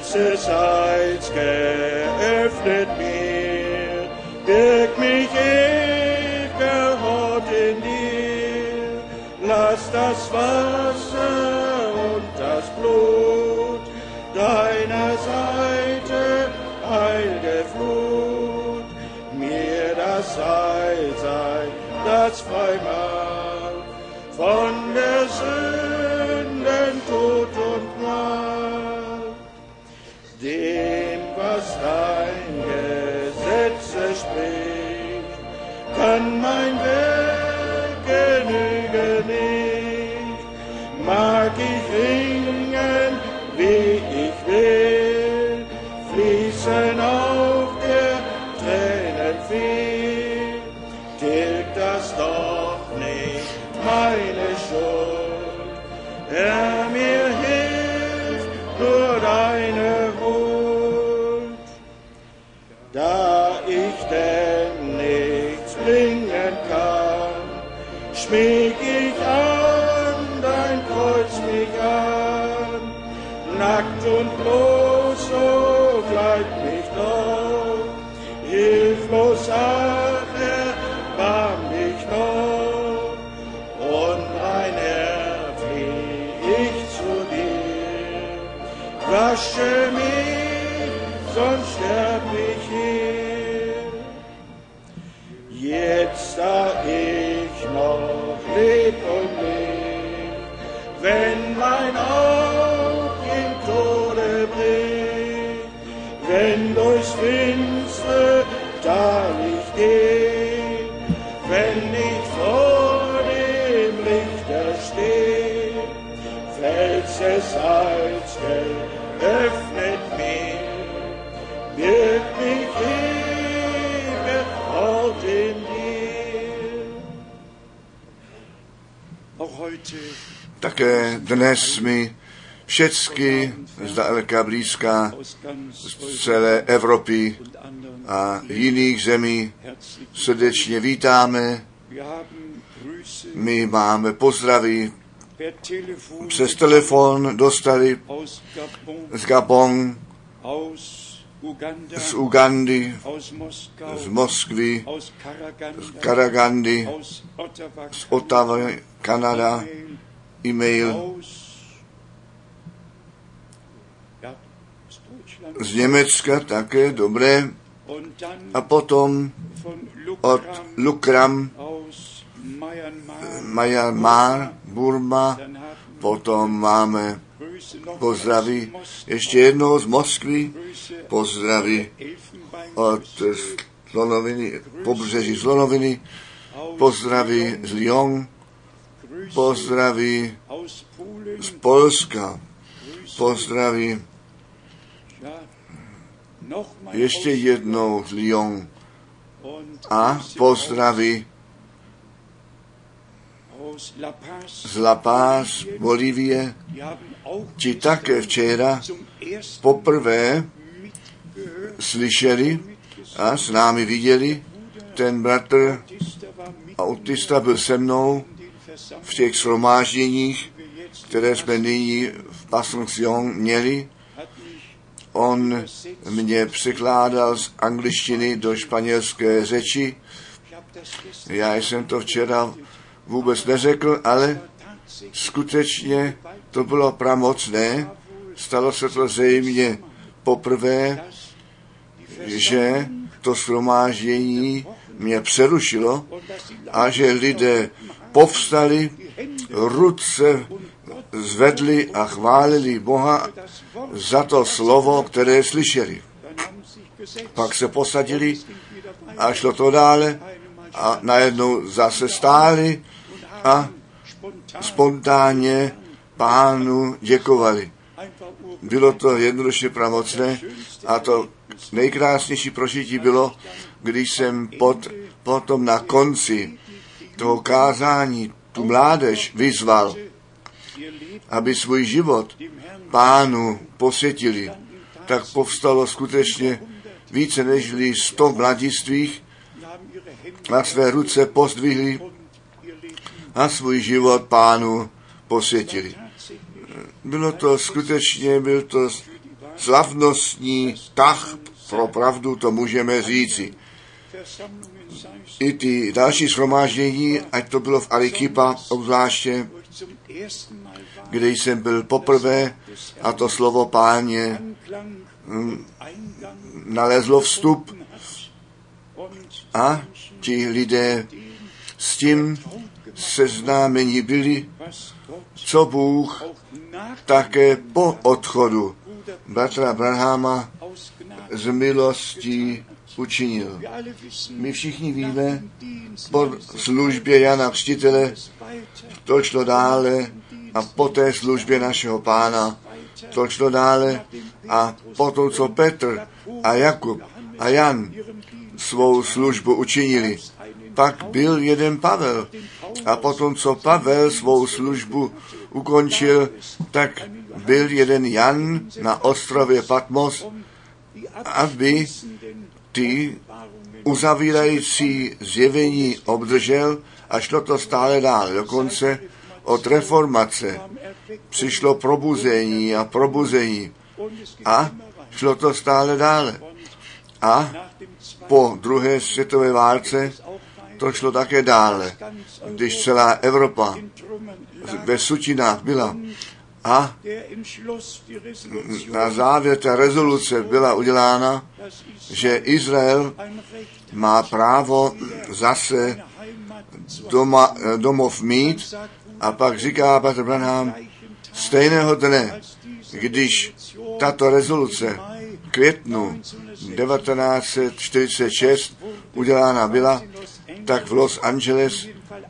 Felseseits geöffnet mir, birg mich ewiger Hort in dir, lass das Wasser dnes mi všecky z daleka blízka, z celé Evropy a jiných zemí srdečně vítáme. My máme Telefon přes telefon dostali z Gabon, z Ugandy, z Moskvy, z Karagandy, z Ottawa, Kanada, e-mail z Německa také, dobré. A potom od Lukram Myanmar, Burma, potom máme pozdraví ještě jednou z Moskvy, pozdraví od Slonoviny, pobřeží Slonoviny, pozdraví z Lyon, pozdraví z Polska, pozdraví. Ještě jednou z Lyon. A pozdraví z La Paz, auch ti také včera poprvé slyšeli a s námi viděli, ten bratr Autista byl se mnou v těch shromážděních, které jsme nyní v Passion měli. On mě překládal z angličtiny do španělské řeči. Já jsem to včera vůbec neřekl, ale skutečně to bylo pramocné. Stalo se to zřejmě poprvé, že to shromáždění mě přerušilo a že lidé povstali, ruce zvedli a chválili Boha za to slovo, které slyšeli. Pak se posadili a šlo to dále a najednou zase stáli a spontánně pánu děkovali. Bylo to jednoduše pramocné a to nejkrásnější prožití bylo, když jsem pot, potom na konci toho kázání tu mládež vyzval, aby svůj život pánu posvětili. Tak povstalo skutečně více než 100 mladistvých die haben ihre Hände a své ruce pozdvihli a svůj život pánu posvětili. Bylo to skutečně, byl to slavnostní tah pro pravdu, to můžeme říci. I ty další shromáždění, ať to bylo v Arikipa, obzvláště, kde jsem byl poprvé a to slovo páně Eingang nalezlo vstup a ti lidé s tím seznámení byli, co Bůh také po odchodu bratra Gnade. z milostí učinil. My všichni víme, po službě Jana Křtitele to šlo dále a po té službě našeho pána to šlo dále a potom, co Petr a Jakub a Jan svou službu učinili, pak byl jeden Pavel. A potom, co Pavel svou službu ukončil, tak byl jeden Jan na ostrově Patmos, aby ty uzavírající zjevení obdržel a šlo to stále dál. Dokonce od reformace přišlo probuzení a probuzení a šlo to stále dále. A po druhé světové válce to šlo také dále, když celá Evropa ve sutinách byla. A na závěr ta rezoluce byla udělána, že Izrael má právo zase doma, eh, domov mít. A pak říká Petr Branham, stejného dne, když tato rezoluce květnu 1946 udělána byla, tak v Los Angeles,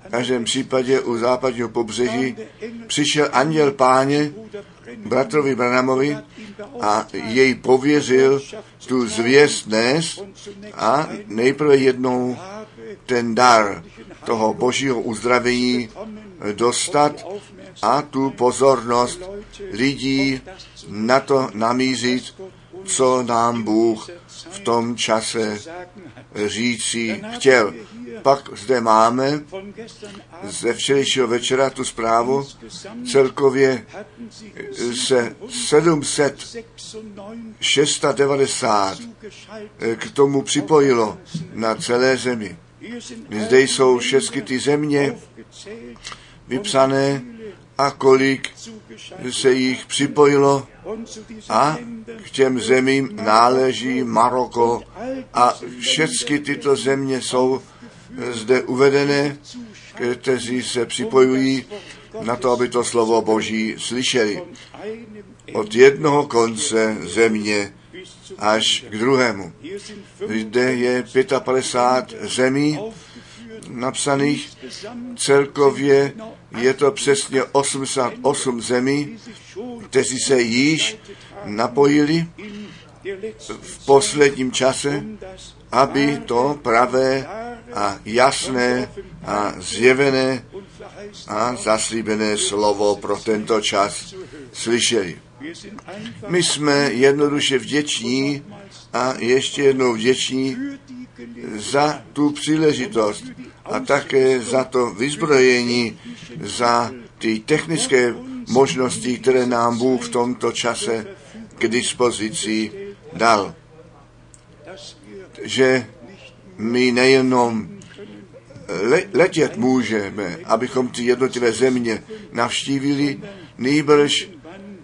v každém případě u západního pobřeží, přišel anděl páně bratrovi Branhamovi a jej pověřil tu zvěst nést a nejprve jednou ten dar toho božího uzdravení dostat a tu pozornost lidí na to namířit, co nám Bůh v tom čase říci chtěl. Pak zde máme ze včerejšího večera tu zprávu, celkově se 796 96 zugeschaltet. k tomu připojilo na celé zemi. Zde jsou všechny ty země vypsané a kolik se jich připojilo a k těm zemím náleží Maroko a všechny tyto země jsou zde uvedené, kteří se připojují na to, aby to slovo Boží slyšeli. Od jednoho konce země až k druhému. Zde je 55 zemí napsaných, celkově je to přesně 88 zemí, kteří se již napojili v posledním čase, aby to pravé a jasné a zjevené a zaslíbené slovo pro tento čas slyšeli. My jsme jednoduše vděční a ještě jednou vděční za tu příležitost a také za to vyzbrojení, za ty technické možnosti, které nám Bůh v tomto čase k dispozici dal. Že my nejenom le- letět můžeme, abychom ty jednotlivé země navštívili, nýbrž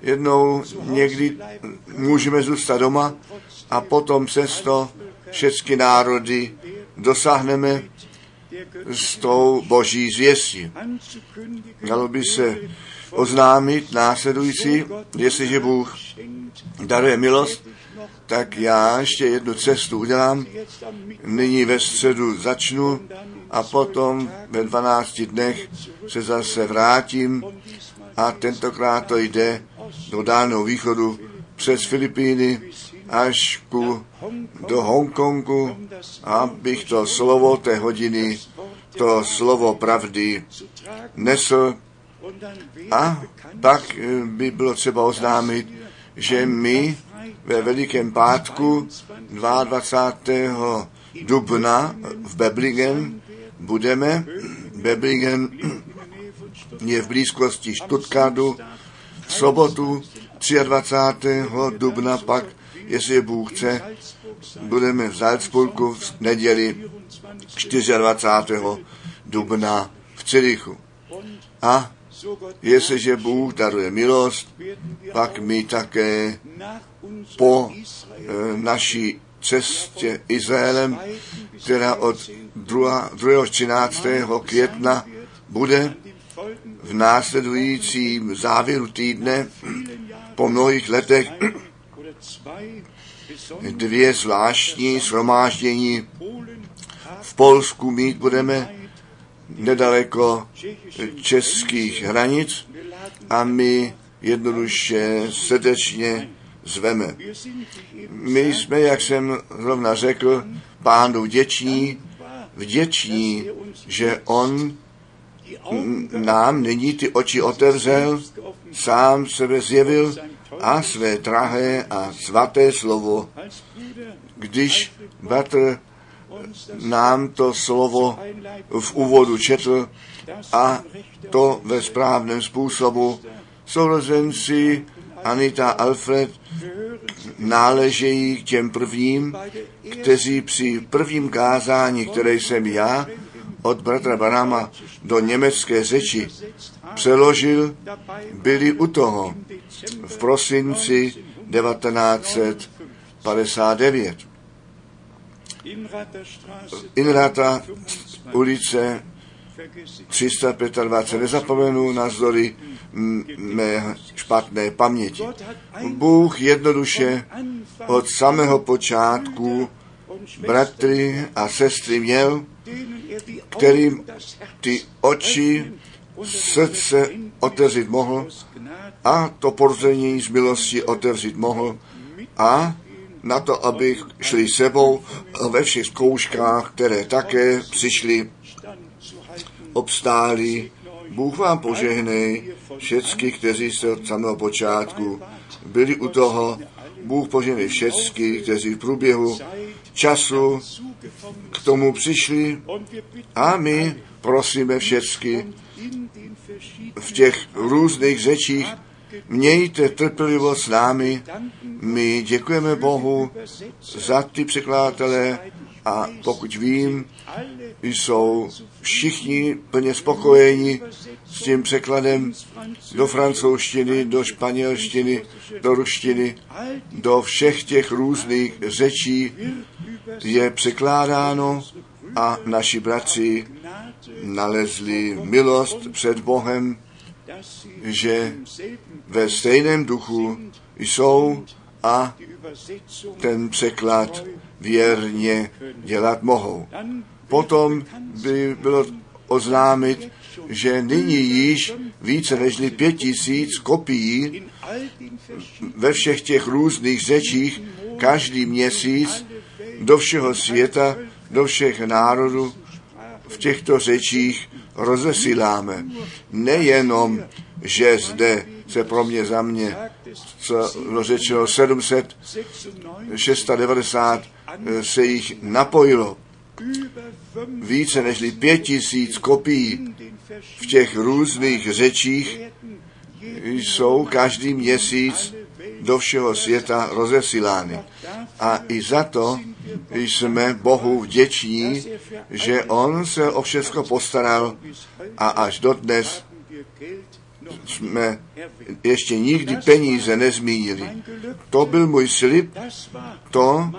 jednou někdy můžeme zůstat doma a potom přesto všechny národy dosáhneme s tou boží zvěstí. Dalo by se oznámit následující, jestliže Bůh daruje milost, tak já ještě jednu cestu udělám. Nyní ve středu začnu a potom ve 12 dnech se zase vrátím a tentokrát to jde do Dálného východu přes Filipíny až ku, do Hongkongu, abych to slovo té hodiny, to slovo pravdy nesl a pak by bylo třeba oznámit, že my ve Velikém pátku 22. dubna v Beblingen budeme. Beblingen je v blízkosti Stuttgartu v sobotu 23. dubna pak, jestli Bůh chce, budeme v Salzburgu v neděli 24. dubna v Cirichu. A jestliže Bůh daruje milost, pak my také po e, naší cestě Izraelem, která od 2. 2. 13. května bude v následujícím závěru týdne po mnohých letech dvě zvláštní shromáždění v Polsku mít budeme nedaleko českých hranic a my jednoduše srdečně zveme. My jsme, jak jsem rovna řekl, pánu vděční, vděční, že on nám nyní ty oči otevřel, sám sebe zjevil a své drahé a svaté slovo. Když bratr nám to slovo v úvodu četl a to ve správném způsobu, sourozenci Anita Alfred náležejí k těm prvním, kteří při prvním kázání, které jsem já od bratra Barama do německé řeči přeložil, byli u toho v prosinci 1959. Inrata ulice 325 nezapomenu navzdory mé špatné paměti. Bůh jednoduše od samého počátku bratry a sestry měl, kterým ty oči srdce otevřít mohl a to porzení z milosti otevřít mohl a na to, aby šli sebou ve všech zkouškách, které také přišly, obstáli. Bůh vám požehnej, všecky, kteří se od samého počátku byli u toho. Bůh požehnej všecky, kteří v průběhu času k tomu přišli a my prosíme všecky v těch různých řečích, mějte trpělivost s námi. My děkujeme Bohu za ty překladatele a pokud vím, jsou všichni plně spokojeni s tím překladem do francouzštiny, do španělštiny, do ruštiny, do všech těch různých řečí je překládáno a naši bratři nalezli milost před Bohem, že ve stejném duchu jsou a ten překlad věrně dělat mohou. Potom by bylo oznámit, že nyní již více než pět tisíc kopií ve všech těch různých řečích každý měsíc do všeho světa, do všech národů v těchto řečích rozesíláme. Nejenom, že zde se pro mě za mě, co řečeno 790 se jich napojilo. Více než pět tisíc kopií v těch různých řečích jsou každý měsíc do všeho světa rozesílány. A i za to jsme Bohu vděční, že On se o všechno postaral a až dodnes jsme ještě nikdy peníze nezmínili. To byl můj slib, to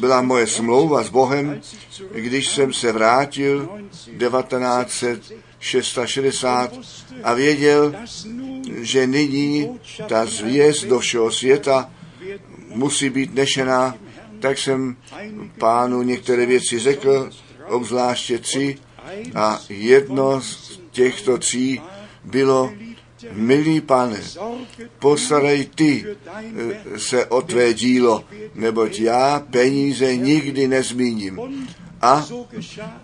byla moje smlouva s Bohem, když jsem se vrátil 1960 a věděl, že nyní ta zvěst do všeho světa musí být nešená, tak jsem pánu některé věci řekl, obzvláště tři, a jedno z těchto tří bylo, milý pane, postarej ty eh, se o tvé dílo, neboť já peníze nikdy nezmíním. A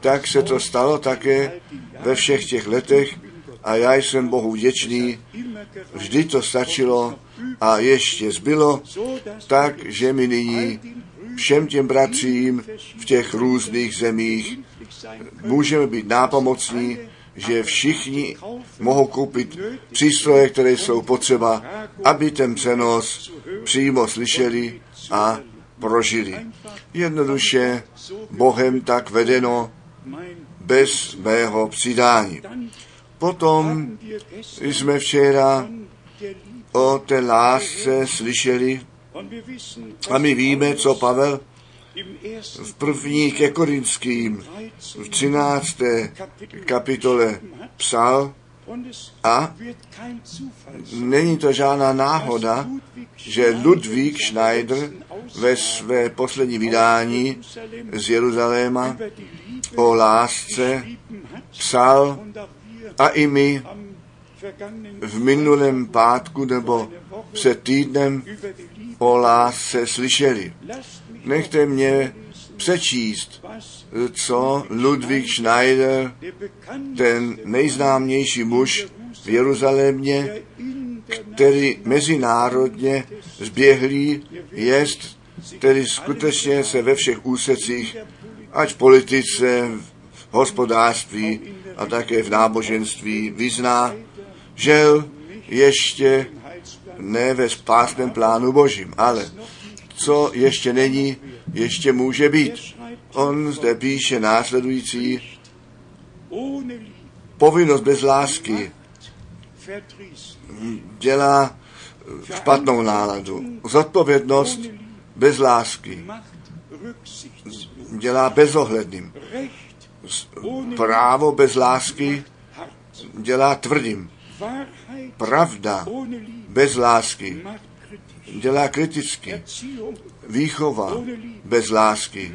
tak se to stalo také ve všech těch letech a já jsem Bohu vděčný. Vždy to stačilo a ještě zbylo, tak, že mi nyní všem těm bratřím v těch různých zemích můžeme být nápomocní že všichni mohou koupit přístroje, které jsou potřeba, aby ten přenos přímo slyšeli a prožili. Jednoduše Bohem tak vedeno bez mého přidání. Potom jsme včera o té lásce slyšeli a my víme, co Pavel v první ke Korinským v 13. kapitole psal a není to žádná náhoda, že Ludvík Schneider ve své poslední vydání z Jeruzaléma o lásce psal a i my v minulém pátku nebo před týdnem o lásce slyšeli. Nechte mě přečíst, co Ludwig Schneider, ten nejznámější muž v Jeruzalémě, který mezinárodně zběhlý jest, který skutečně se ve všech úsecích, ať v politice, v hospodářství a také v náboženství vyzná, žel ještě ne ve spásném plánu Božím, ale co ještě není, ještě může být. On zde píše následující povinnost bez lásky dělá špatnou náladu. Zodpovědnost bez lásky dělá bezohledným. Právo bez lásky dělá tvrdým. Pravda bez lásky dělá kriticky. Výchova bez lásky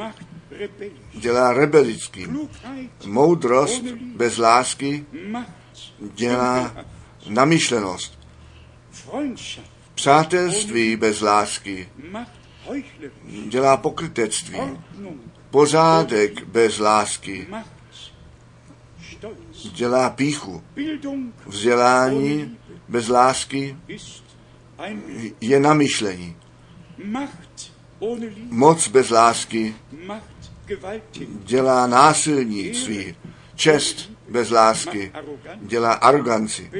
dělá rebelický. Moudrost bez lásky dělá namyšlenost. Přátelství bez lásky dělá pokrytectví. Pořádek bez lásky dělá píchu. Vzdělání bez lásky je namyšlení. Moc bez lásky dělá násilnictví. Čest bez lásky dělá aroganci.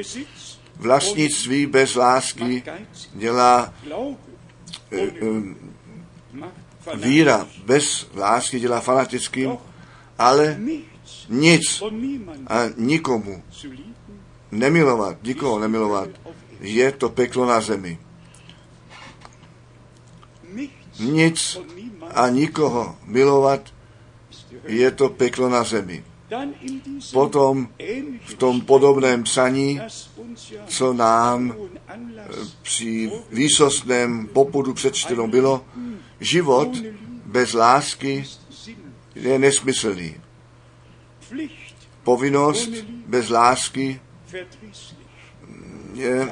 Vlastnictví bez lásky dělá e, e, víra bez lásky dělá fanatickým, ale nic a nikomu nemilovat, nikoho nemilovat, je to peklo na zemi. Nic a nikoho milovat, je to peklo na zemi. Potom v tom podobném psaní, co nám při výsostném popudu přečteno bylo, život bez lásky je nesmyslný. Povinnost bez lásky je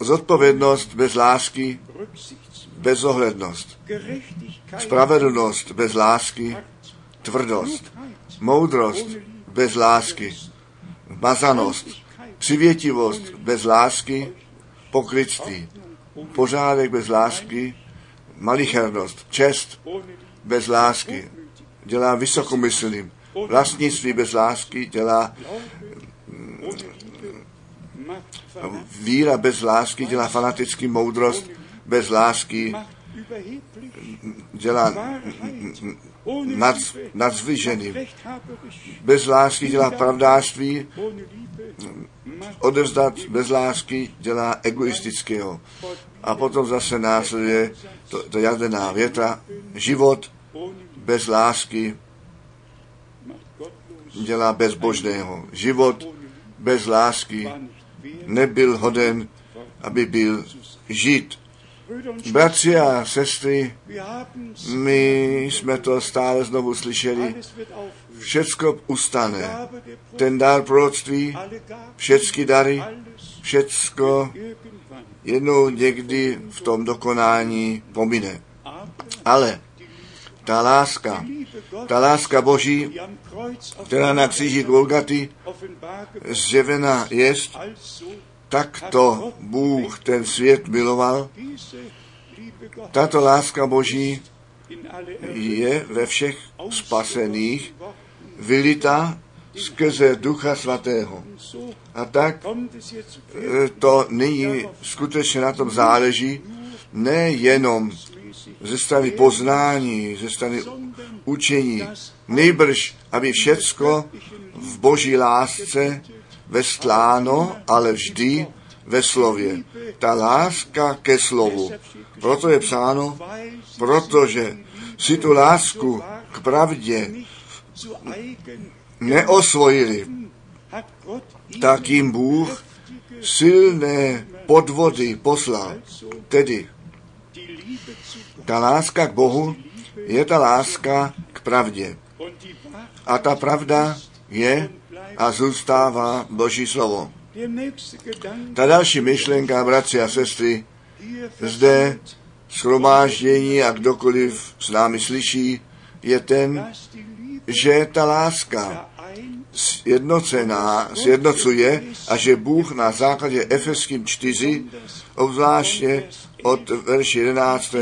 zodpovědnost bez lásky, bezohlednost, spravedlnost bez lásky, tvrdost, moudrost bez lásky, mazanost, přivětivost bez lásky, pokrytství, pořádek bez lásky, malichernost, čest bez lásky, dělá vysokomyslným, vlastnictví bez lásky dělá víra bez lásky dělá fanatický moudrost, bez lásky dělá nad, nadzvyžený. Bez lásky dělá pravdářství, odevzdat bez lásky dělá egoistického. A potom zase následuje to, to jaderná věta, život bez lásky dělá bezbožného. Život bez lásky nebyl hoden, aby byl žít. Bratři a sestry, my jsme to stále znovu slyšeli, všecko ustane. Ten dár proroctví, všechny dary, všecko jednou někdy v tom dokonání pomine. Ale ta láska, ta láska Boží, která na kříži Golgaty zjevena jest, tak to Bůh ten svět miloval. Tato láska Boží je ve všech spasených vylita skrze Ducha Svatého. A tak kommt es jetzt e, to nyní skutečně na tom záleží, nejenom ze strany poznání, ze strany učení, nejbrž, aby všecko v boží lásce vestláno, ale vždy ve slově. Ta láska ke slovu. Proto je psáno, protože si tu lásku k pravdě neosvojili, tak jim Bůh silné podvody poslal. Tedy ta láska k Bohu je ta láska k pravdě. A ta pravda je a zůstává Boží slovo. Ta další myšlenka, bratři a sestry, zde schromáždění a kdokoliv s námi slyší, je ten, že ta láska sjednocená, sjednocuje a že Bůh na základě Efeským 4, obzvláště od verše 11.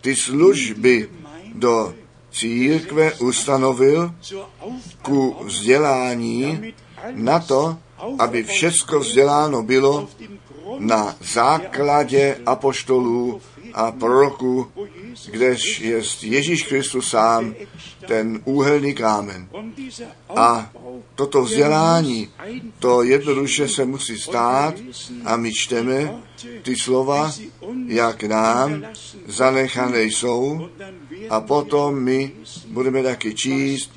ty služby do církve ustanovil ku vzdělání na to, aby všecko vzděláno bylo na základě apoštolů a proroků, kdež je Ježíš Kristus sám ten úhelný kámen. A toto vzdělání, to jednoduše se musí stát a my čteme ty slova, jak nám zanechané jsou a potom my budeme taky číst,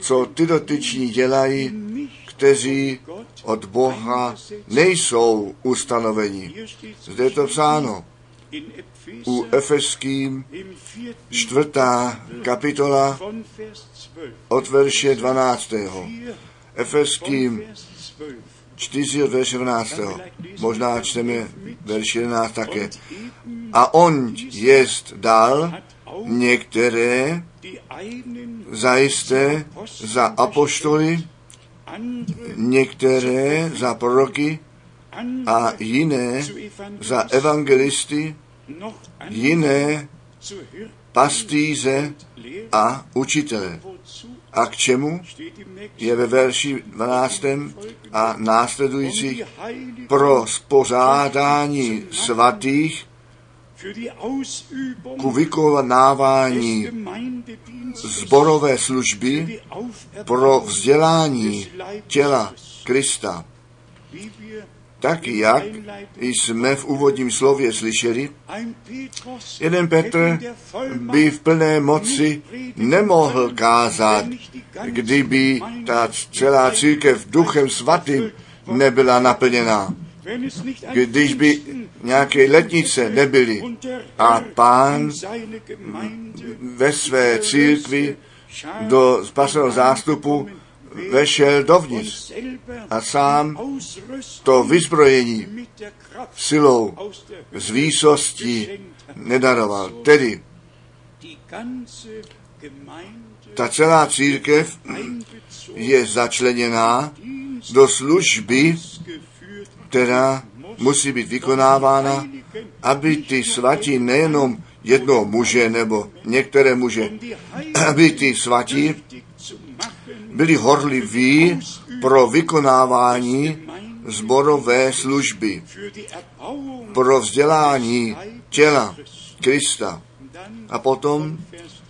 co ty dotyční dělají, kteří od Boha nejsou ustanoveni. Zde je to psáno u Efeským čtvrtá kapitola von Vers 12. od verše 12. Hier Efeským von Vers 12. 4 od verše 12. Možná čteme verš 11 také. A on jest dal některé zajisté za apoštoly, některé za proroky a jiné za evangelisty, jiné pastýře a učitele. A k čemu je ve verši 12. a Heiligen pro spořádání svatých ku vykonávání zborové služby pro vzdělání těla. Krista. Tak jak jsme v úvodním slově slyšeli, jeden Petr by v plné moci nemohl kázat, kdyby ta celá církev duchem svatým nebyla naplněná. Když by nějaké letnice nebyly a pán ve své církvi do spaseného zástupu vešel dovnitř a sám to vyzbrojení silou z výsosti nedaroval. Tedy ta celá církev je začleněná do služby, která musí být vykonávána, aby ty svatí nejenom jednoho muže nebo některé muže, aby ty svatí byli horliví pro vykonávání zborové služby, pro vzdělání těla Krista. A potom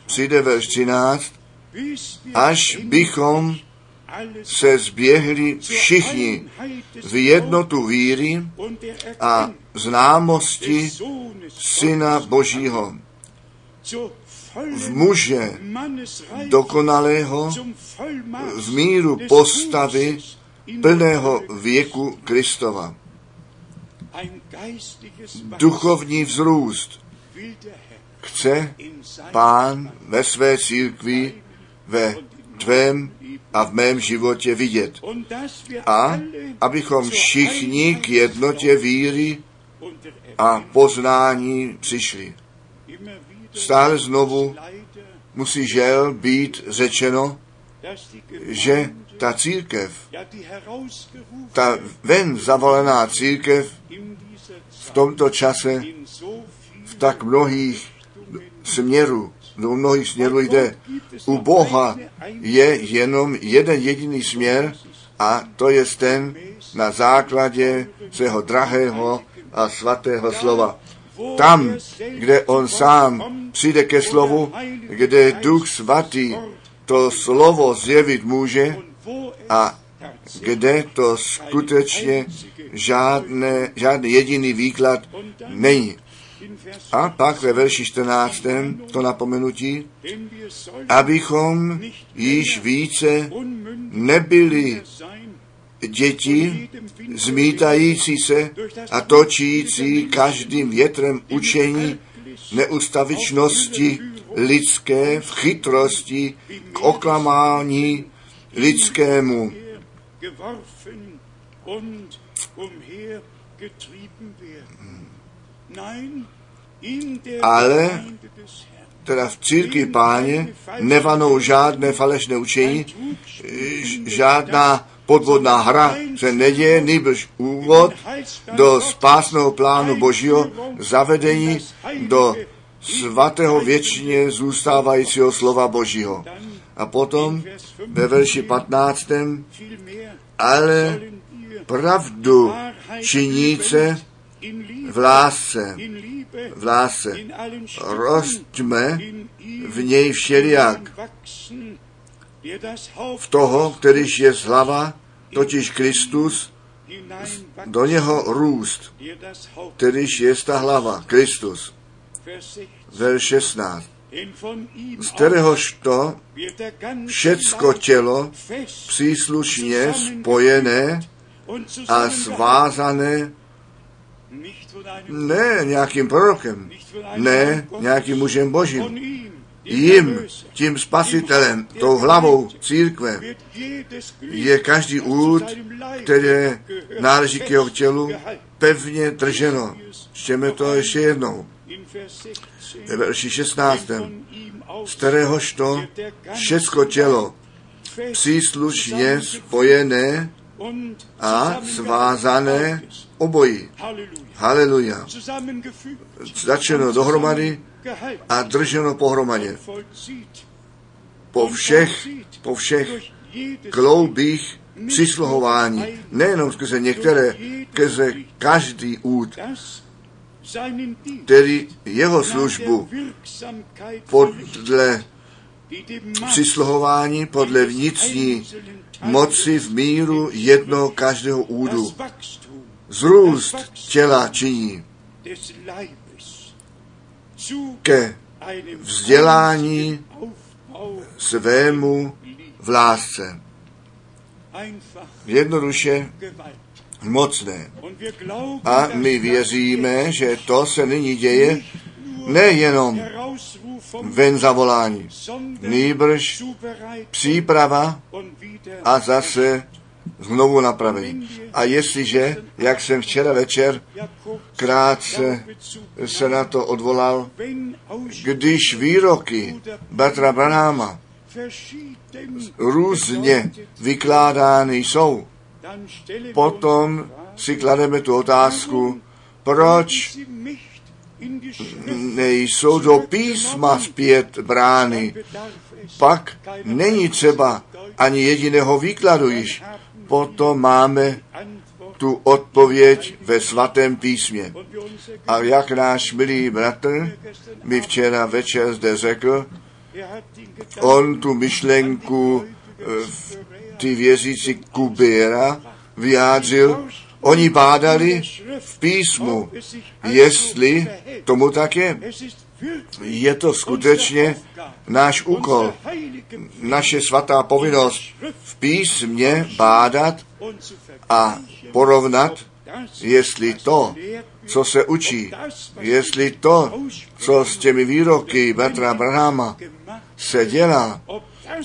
přijde verš 13, bis wir až bychom se zběhli všichni v jednotu víry a známosti Syna Božího, v muže dokonalého, v míru postavy plného věku Kristova. Duchovní vzrůst chce pán ve své církvi, ve tvém a v mém životě vidět. A abychom všichni k jednotě víry a poznání přišli. Stále znovu musí žel být řečeno, že ta církev, ta ven zavolená církev v tomto čase v tak mnohých směrů do mnohých směrů jde. U Boha je jenom jeden jediný směr a to je ten na základě svého drahého a svatého slova. Tam, kde on sám přijde ke slovu, kde Duch Svatý to slovo zjevit může a kde to skutečně žádné, žádný jediný výklad není. A pak ve verši 14. to napomenutí, abychom již více nebyli děti zmítající se a točící každým větrem učení neustavičnosti lidské v chytrosti k oklamání lidskému. Ale teda v církvi páně nevanou žádné falešné učení, žádná podvodná hra se neděje, nýbrž úvod do spásného plánu Božího, zavedení do svatého věčně zůstávajícího slova Božího. A potom ve verši 15. Ale pravdu činíce v lásce, v lásce, rostme v něj všelijak. V toho, kterýž je hlava, totiž Kristus, do něho růst, kterýž je ta hlava, Kristus. Ver 16. Z kteréhož to všecko tělo příslušně spojené a svázané ne nějakým prorokem, ne nějakým mužem božím, jim, tím spasitelem, tou hlavou církve, je každý úd, které náleží k jeho tělu, pevně drženo. Čtěme to ještě jednou. Ve verši 16. Z kteréhož to všecko tělo příslušně spojené a svázané obojí. Haleluja. Začeno dohromady a drženo pohromadě. Po všech, po všech kloubích přisluhování, nejenom skrze některé, skrze každý úd, který jeho službu podle přisluhování, podle vnitřní moci v míru jednoho každého údu. Zrůst těla činí ke vzdělání svému v lásce. Jednoduše mocné. A my věříme, že to se nyní děje nejenom ven zavolání, nýbrž příprava a zase znovu napravení. A jestliže, jak jsem včera večer krátce se na to odvolal, když výroky Batra Branáma různě vykládány jsou, potom si klademe tu otázku, proč nejsou do písma zpět brány. Pak není třeba ani jediného výkladu již. Potom máme tu odpověď ve svatém písmě. A jak náš milý bratr mi včera večer zde řekl, on tu myšlenku v ty věřící Kubera vyjádřil, oni bádali v písmu, jestli tomu tak je. Je to skutečně náš úkol, naše svatá povinnost v písmě bádat a porovnat, jestli to, co se učí, jestli to, co s těmi výroky Bertra Brahama se dělá,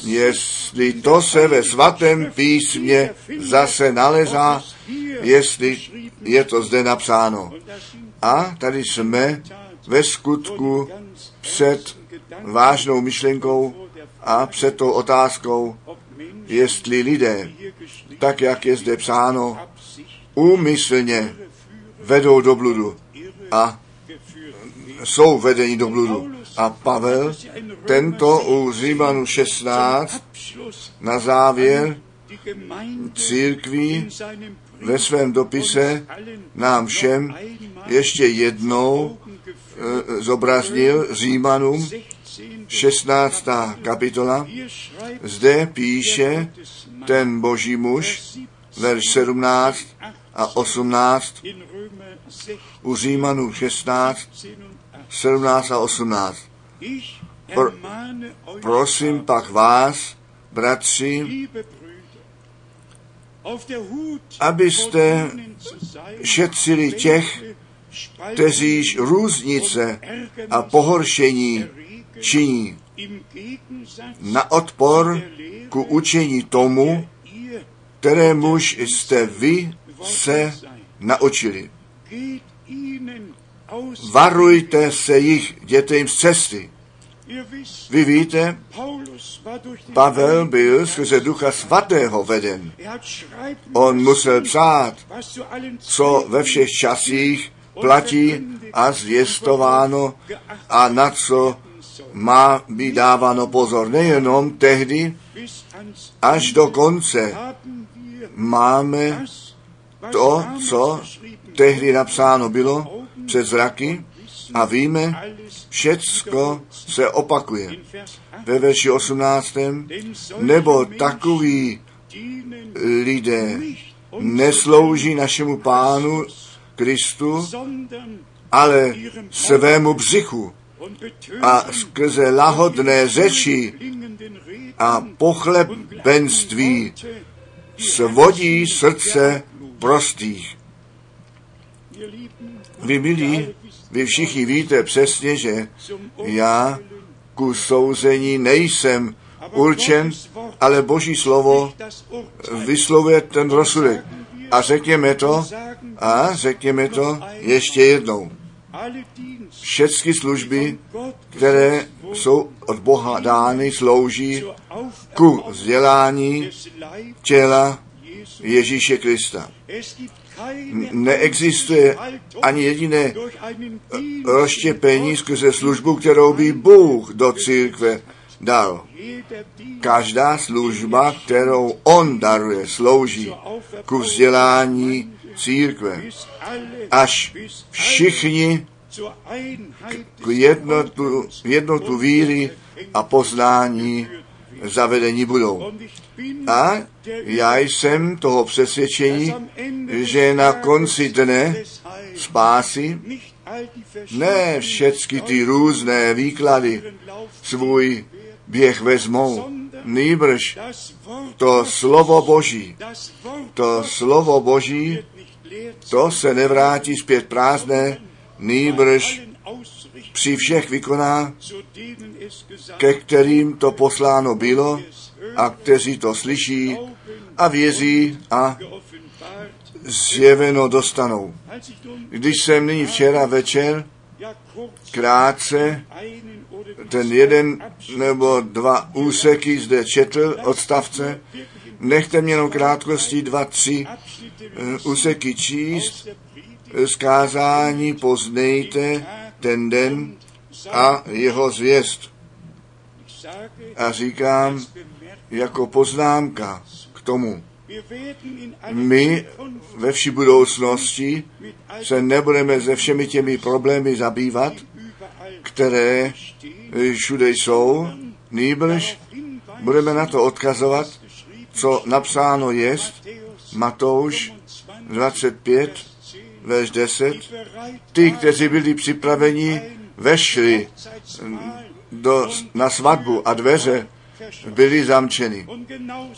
jestli to se ve svatém písmě zase nalezá, jestli je to zde napsáno. A tady jsme ve skutku před vážnou myšlenkou a před tou otázkou, jestli lidé, tak jak je zde psáno, úmyslně vedou do bludu a jsou vedeni do bludu. A Pavel tento u Římanu 16 na závěr církví ve svém dopise nám všem ještě jednou zobraznil Římanům 16. kapitola. Zde píše ten boží muž, verš 17 a 18 u Římanů 16, 17 a 18. Pro, prosím pak vás, bratři, abyste šetřili těch, kteříž různice a pohoršení činí na odpor ku učení tomu, kterémuž jste vy se naučili. Varujte se jich, jděte jim z cesty. Vy víte, Pavel byl skrze Ducha Svatého veden. On musel psát, co ve všech časích platí a zvěstováno a na co má být dáváno pozor. Nejenom tehdy, až do konce máme to, co tehdy napsáno bylo před zraky a víme, všecko se opakuje. Ve verši 18. Nebo takový lidé neslouží našemu pánu Kristu, ale svému břichu a skrze lahodné řeči a pochlebenství svodí srdce prostých. Vy milí, vy všichni víte přesně, že já ku souzení nejsem určen, ale Boží slovo vyslovuje ten rozsudek. A řekněme to, a řekněme to ještě jednou. Všechny služby, které jsou od Boha dány, slouží ku vzdělání těla Ježíše Krista. Neexistuje ani jediné rozštěpení skrze službu, kterou by Bůh do církve dal. Každá služba, kterou On daruje, slouží ku vzdělání církve, až všichni k jednotu, jednotu víry a poznání zavedení budou. A já jsem toho přesvědčení, že na konci dne spásy ne všechny ty různé výklady svůj běh vezmou, nýbrž to slovo Boží, to slovo Boží, to se nevrátí zpět prázdné, nýbrž při všech vykoná, ke kterým to posláno bylo a kteří to slyší a věří a zjeveno dostanou. Když jsem nyní včera večer krátce ten jeden nebo dva úseky zde četl, odstavce, nechte mě jenom krátkosti dva, tři úseky číst, zkázání poznejte ten den a jeho zvěst. A říkám jako poznámka k tomu, my ve vší budoucnosti se nebudeme se všemi těmi problémy zabývat, které všude jsou, nýbrž budeme na to odkazovat, co napsáno jest, Matouš 25, verš 10, ty, kteří byli připraveni, vešli do, na svatbu a dveře byly zamčeny.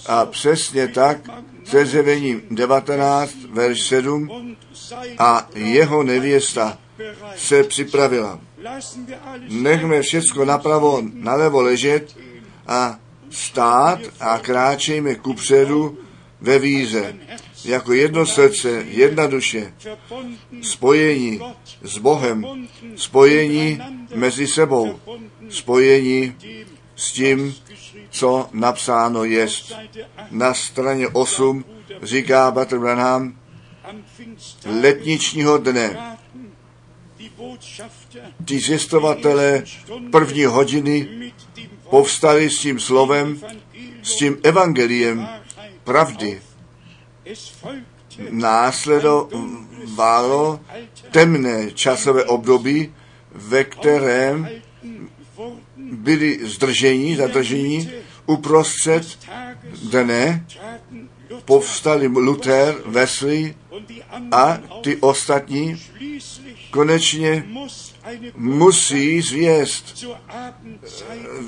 A přesně tak se zjevením 19, verš 7 a jeho nevěsta se připravila. Nechme všecko napravo, nalevo ležet a stát a kráčejme kupředu ve víze. Jako jedno srdce, jedna duše, spojení s Bohem, spojení mezi sebou, spojení s tím, co napsáno jest. Na straně 8 říká Bater Branham, letničního dne ti zvěstovatelé první hodiny povstali s tím slovem, s tím evangeliem pravdy. Následovalo temné časové období, ve kterém byli zdržení, zadržení, uprostřed dne povstali Luther, Wesley a ty ostatní konečně musí zvěst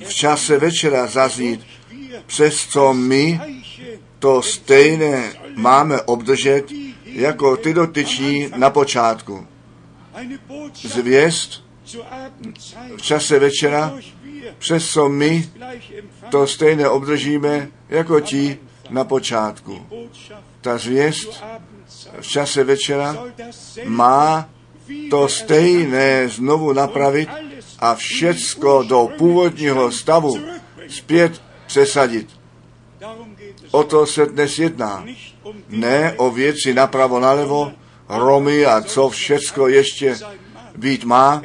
v čase večera zaznít, přes co my to stejné máme obdržet jako ty dotyční na počátku. Zvěst v čase večera, přes co my to stejné obdržíme jako ti na počátku. Ta zvěst v čase večera má to stejné znovu napravit a všecko do původního stavu zpět přesadit. O to se dnes jedná. Ne o věci napravo nalevo, Romy a co všecko ještě být má.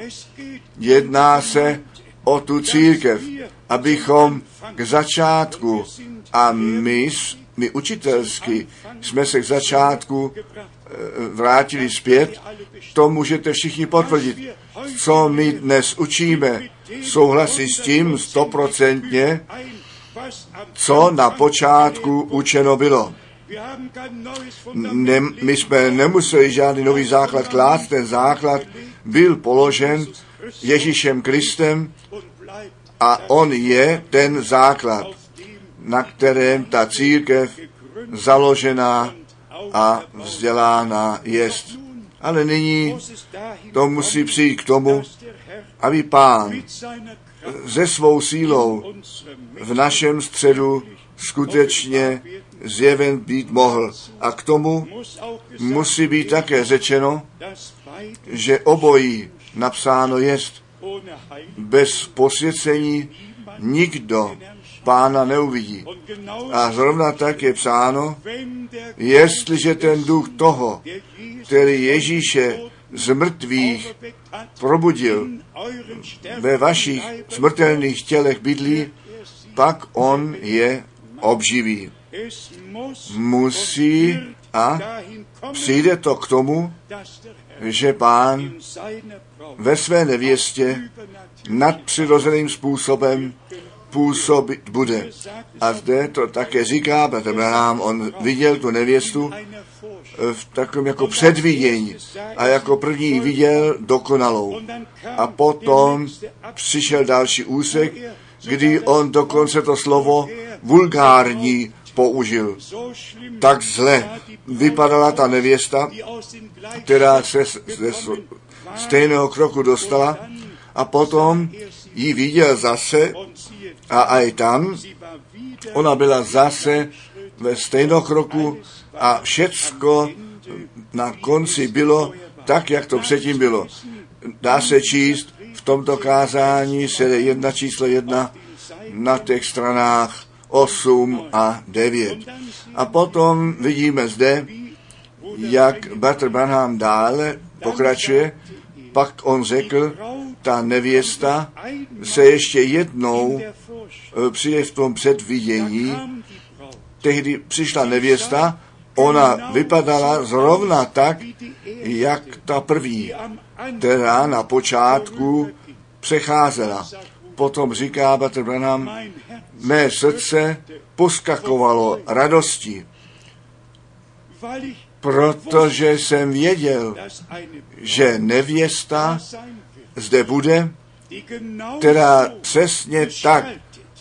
Jedná se o tu církev, abychom k začátku a my, my učitelsky jsme se k začátku vrátili zpět, to můžete všichni potvrdit. Co my dnes učíme, souhlasí s tím stoprocentně, co na počátku učeno bylo. Ne, my jsme nemuseli žádný nový základ klást, ten základ byl položen Ježíšem Kristem a on je ten základ, na kterém ta církev založená a vzdělána jest. Ale nyní to musí přijít k tomu, aby pán ze svou sílou v našem středu skutečně zjeven být mohl. A k tomu musí být také řečeno, že obojí napsáno jest. Bez posvěcení nikdo pána neuvidí. A zrovna tak je psáno, jestliže ten duch toho, který Ježíše z mrtvých probudil, ve vašich smrtelných tělech bydlí, pak on je obživí. Musí a přijde to k tomu, že pán ve své nevěstě nadpřirozeným způsobem působit bude. A zde to také říká, Petr Branham, on viděl tu nevěstu v takovém jako předvidění a jako první viděl dokonalou. A potom přišel další úsek, kdy on dokonce to slovo vulgární použil. Tak zle vypadala ta nevěsta, která se ze stejného kroku dostala a potom ji viděl zase a aj tam ona byla zase ve stejnokroku a všecko na konci bylo tak, jak to předtím bylo. Dá se číst v tomto kázání se jedna číslo jedna na těch stranách 8 a 9. A potom vidíme zde, jak Bartr Branham dále pokračuje, pak on řekl, ta nevěsta se ještě jednou přijde v tom předvidění, tehdy přišla nevěsta, ona vypadala zrovna tak, jak ta první, která na počátku přecházela. Potom říká Bater Branham, mé srdce poskakovalo radostí, protože jsem věděl, že nevěsta zde bude, která přesně tak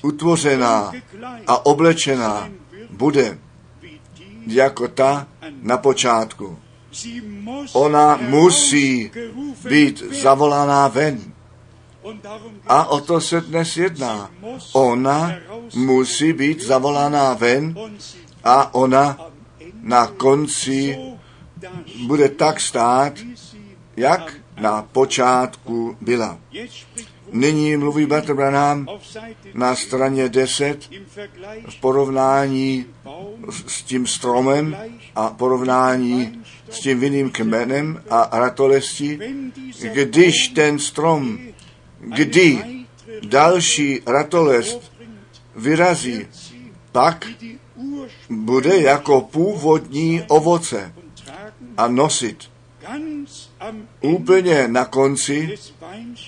utvořená a oblečená bude jako ta na počátku. Ona musí být zavolaná ven. A o to se dnes jedná. Ona musí být zavolaná ven a ona na konci bude tak stát, jak na počátku byla. Nyní mluví Bratr Branham na straně 10 im Vergleich v porovnání s- tím stromem a porovnání s tím vinným kmenem a dieser když ten strom, kdy další ratolest vyrazí, pak bude jako původní ovoce a nosit. Am Úplně na konci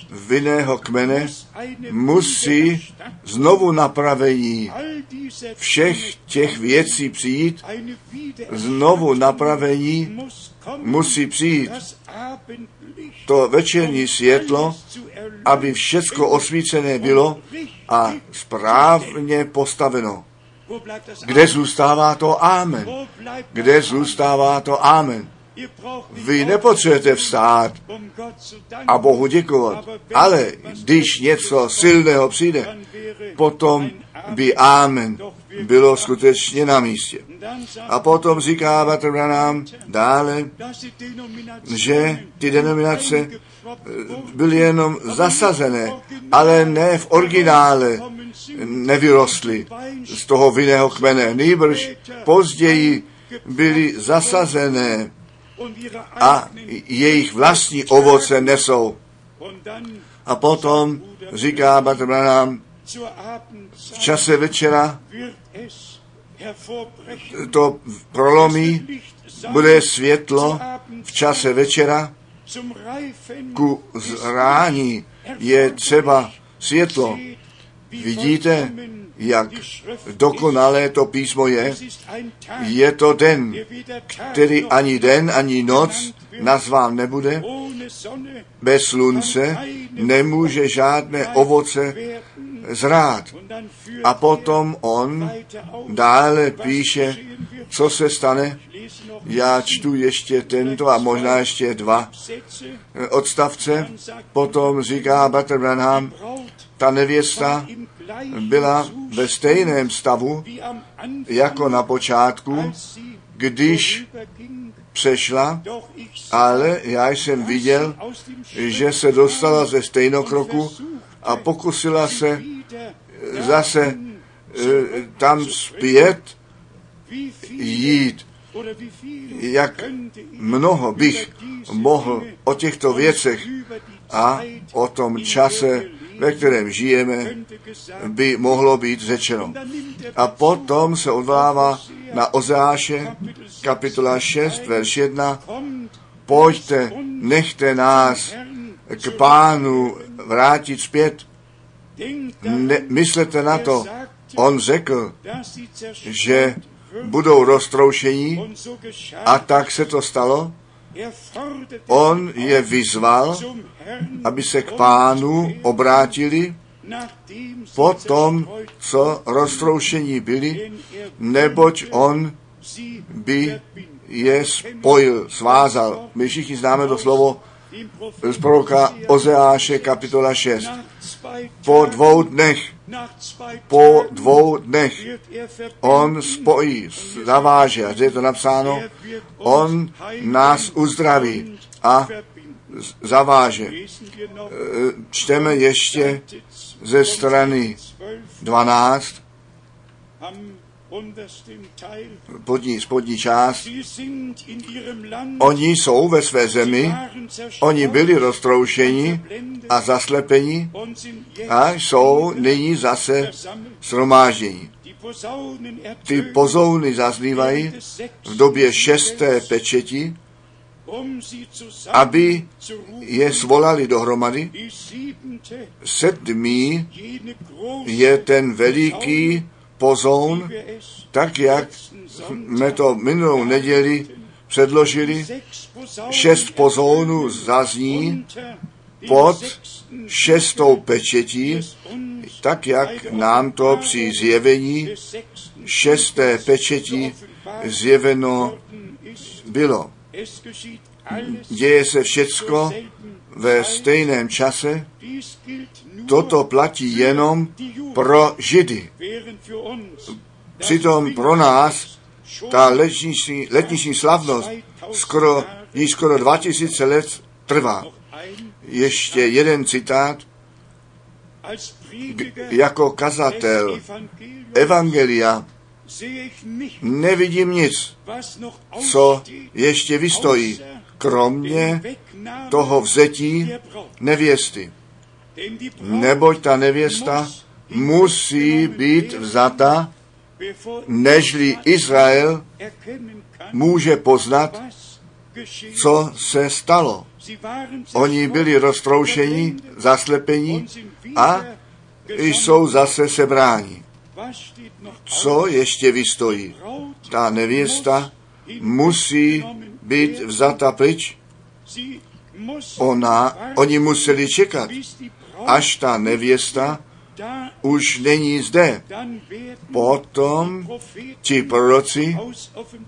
vinného kmene musí znovu napravení všech těch věcí přijít, znovu napravení musí přijít. To večerní světlo, aby všecko osvícené bylo a správně postaveno. Kde zůstává to Amen? Kde zůstává to Amen? Vy nepotřebujete vstát a Bohu děkovat, ale když něco silného přijde, potom by Amen bylo skutečně na místě. A potom říká Bratr Branham dále, že ty denominace wurden, byly jenom zasazené, ale ne v originále nevyrostly z toho vinného kmene. Nýbrž později byly zasazené a jejich vlastní ovoce nesou. A potom říká zur v čase večera to prolomí, bude světlo v čase večera, ku zrání je třeba světlo. Vidíte, jak dokonalé to písmo je? Je to den, který ani den, ani noc nazván nebude. Bez slunce nemůže žádné ovoce zrát. A potom on dále píše, co se stane. Já čtu ještě tento a možná ještě dva odstavce. Potom říká Bratr Branham, ta nevěsta byla ve stejném stavu jako na počátku, když přešla, ale já jsem viděl, že se dostala ze stejnokroku a pokusila se wieder zase eh, tam zpět jít. Jak mnoho bych mohl o těchto věcech a o tom čase, ve kterém žijeme, by mohlo být řečeno. A potom se odvolává na Ozeáše, kapitola 6, verš 1. kommt Pojďte, nechte nás k pánu vrátit zpět. Ne, myslete na to. On řekl, že budou roztroušení a tak se to stalo. On je vyzval, aby se k pánu obrátili potom, zerstreut co roztroušení byli, neboť on by je spojil, svázal. My všichni známe to slovo z proroka Ozeáše kapitola 6. nach zwei Po dvou dnech, po dvou dnech on spojí, zaváže, a zde je to napsáno, on nás uzdraví a zaváže. E, Čteme ještě ze strany 12 12, am untersten Teil. spodní, spodní část. Oni jsou ve své zemi, oni byli roztroušeni a zaslepeni a jsou nyní zase shromáždění. Posaunen Ty pozouny zaznívají v době šesté pečeti, um aby je svolali dohromady. Sedmý je ten veliký pozoun, tak jak jsme to minulou neděli předložili. Šest pozounů zazní pod šestou pečetí, tak jak nám to při zjevení šesté pečetí zjeveno bylo. Děje se všecko ve stejném čase. Toto platí jenom pro Židy. Přitom pro nás ta letniční, letniční slavnost skoro, již skoro 2000 let trvá. Ještě jeden citát. Prediger jako kazatel Evangelia nevidím nic, co ještě vystojí, kromě toho vzetí nevěsty. Neboť ta nevěsta musí být vzata, nežli Izrael může poznat, co se stalo. Oni byli roztroušeni, zaslepeni a jsou zase sebráni. Co ještě vystojí? Ta nevěsta musí být vzata pryč. Ona, oni museli čekat, až ta nevěsta už není zde. Potom ti proroci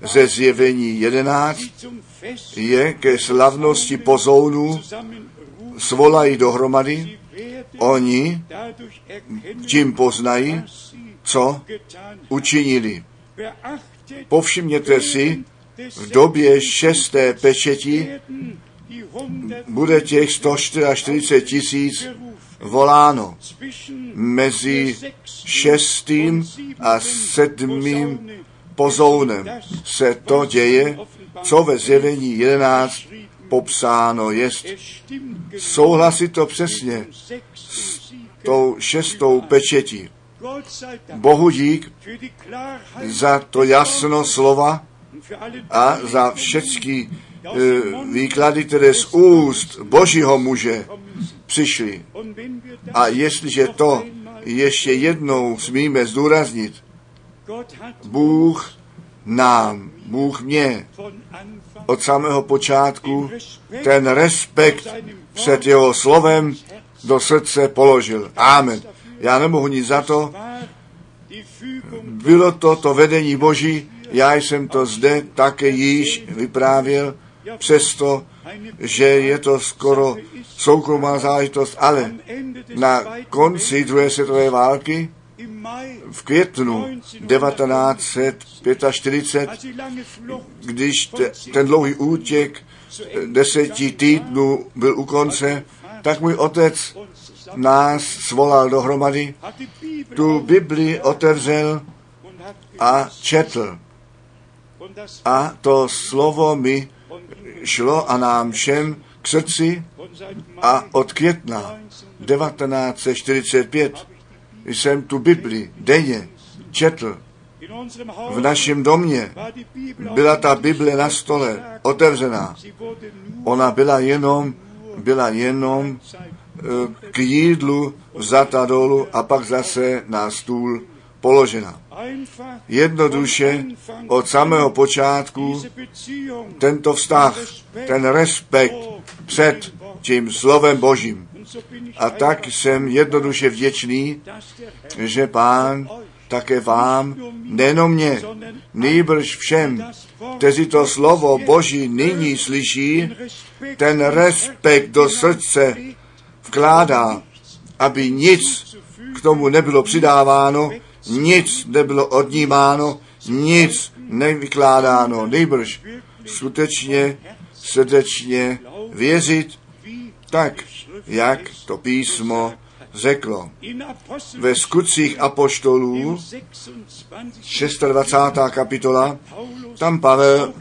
ze zjevení 11 die zum Fest je ke slavnosti pozounů svolají dohromady. Oni tím poznají, co učinili. Povšimněte si, v době šesté pečeti bude těch 144 tisíc voláno. Mezi šestým a sedmým pozounem se to děje, co ve zjevení 11 popsáno jest. Souhlasí to přesně Siegel. tou šestou pečetí. Bohu dík za to jasno slova a za všechny e, výklady, které z úst Božího muže přišly. A jestliže to ještě jednou smíme zdůraznit, Bůh nám, Bůh mě od samého počátku ten respekt před jeho slovem do srdce položil. Amen. Já nemohu nic za to. Bylo to to vedení Boží, já jsem to zde také již vyprávěl, přesto, že je to skoro soukromá záležitost, ale na konci druhé světové války v květnu 1945, als die lange Flucht když te, ten dlouhý útěk deseti týdnů byl u konce, tak můj otec nás svolal dohromady, tu Bibli otevřel a četl. A to slovo mi šlo a nám všem k srdci a od května 1945 jsem tu Bibli denně četl. V našem domě byla ta Bible na stole otevřená. Ona byla jenom, byla jenom eh, k jídlu vzata dolů a pak zase na stůl položena. Jednoduše od samého počátku tento vztah, ten respekt před tím slovem Božím. A tak jsem jednoduše vděčný, že pán také vám, nejenom mě, nýbrž všem, kteří to slovo Boží nyní slyší, ten respekt do srdce vkládá, aby nic k tomu nebylo přidáváno, nic nebylo odnímáno, nic nevykládáno, nejbrž skutečně srdečně věřit tak, jak to písmo řeklo. Ve skutcích apoštolů 26 26. kapitola, tam Pavel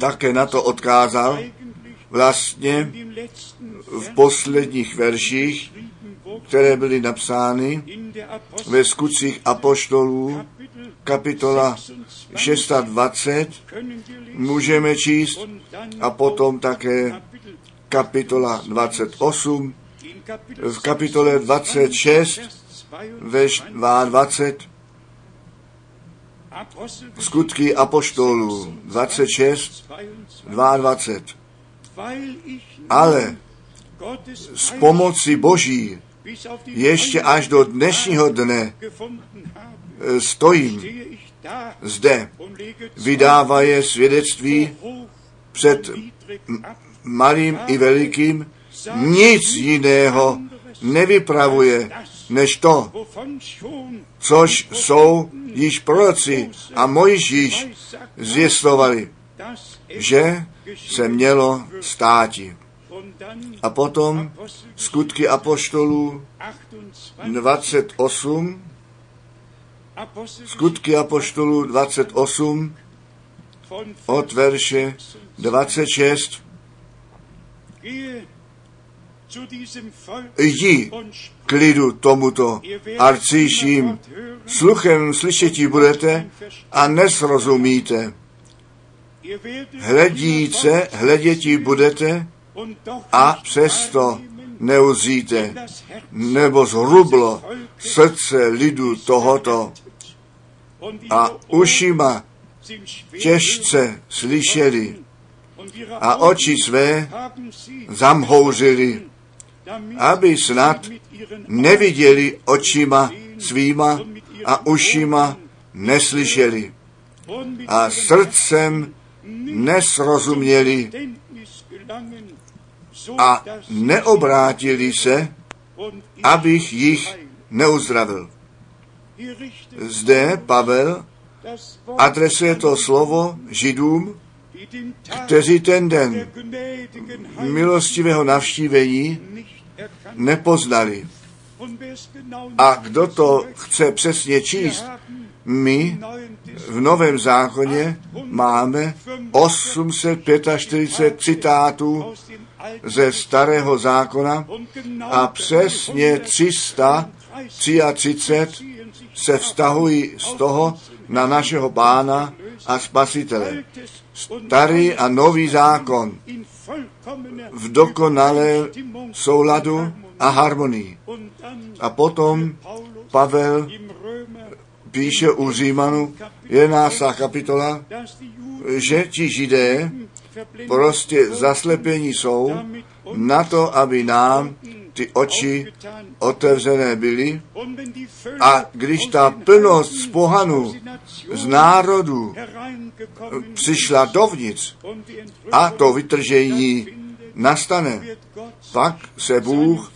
také na to odkázal, vlastně v posledních verších, které byly napsány ve skutcích apoštolů, kapitola 26 620, können wir lesen můžeme číst a potom také kapitola 28, in Kapitel v kapitole 26, Vers ve 22, 22, Apostel skutky apoštolů 26, 22, 22. weil ich Ale z pomoci Boží ještě až do dnešního dne eh, stojím zde, lege vydávaje svědectví před malým i velikým, nic jiného nevypravuje, než to, což jsou již proroci a Mojžíš zvěstovali, že se mělo státi. A potom skutky apoštolů 28, 28, Apostelgeschichte skutky apoštolů 28 von od verše 26. Gehe zu diesem Volk Jdi k lidu tomuto arcíším. Sluchem slyšetí budete a nesrozumíte. Hledíce, hledětí budete a přesto neuzíte, nebo zhrublo srdce lidu tohoto. A ušima těžce slyšeli a oči své zamhouřili, aby snad neviděli očima svýma a ušima neslyšeli. A srdcem nesrozuměli a neobrátili se, abych jich neuzdravil. Zde Pavel adresuje to slovo Židům, kteří ten den milostivého navštívení nepoznali. A kdo to chce přesně číst, my v Novém zákoně máme 845 citátů ze Starého zákona a přesně 333 se vztahují z toho na našeho pána a spasitele. Starý a nový zákon v dokonalé souladu a harmonii. A potom Pavel píše u Římanu 11. kapitola, že ti židé prostě zaslepení jsou na to, aby nám ty oči otevřené byly. A když ta plnost z pohanu, z národů přišla dovnitř a to vytržení nastane, pak se Bůh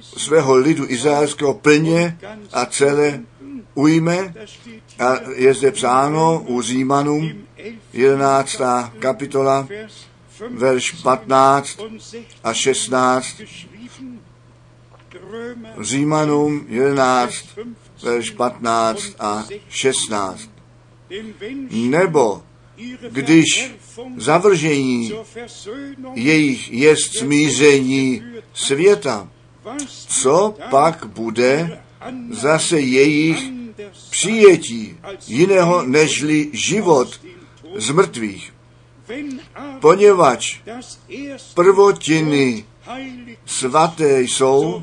svého lidu izraelského plně a celé ujme a je zde psáno u Římanům 11. kapitola, verš 15 a 16, Římanům 11, verš 15 a 16. Nebo když zavržení jejich jest smíření světa, co pak bude zase jejich přijetí jiného nežli život z mrtvých. Poněvadž prvotiny svaté jsou,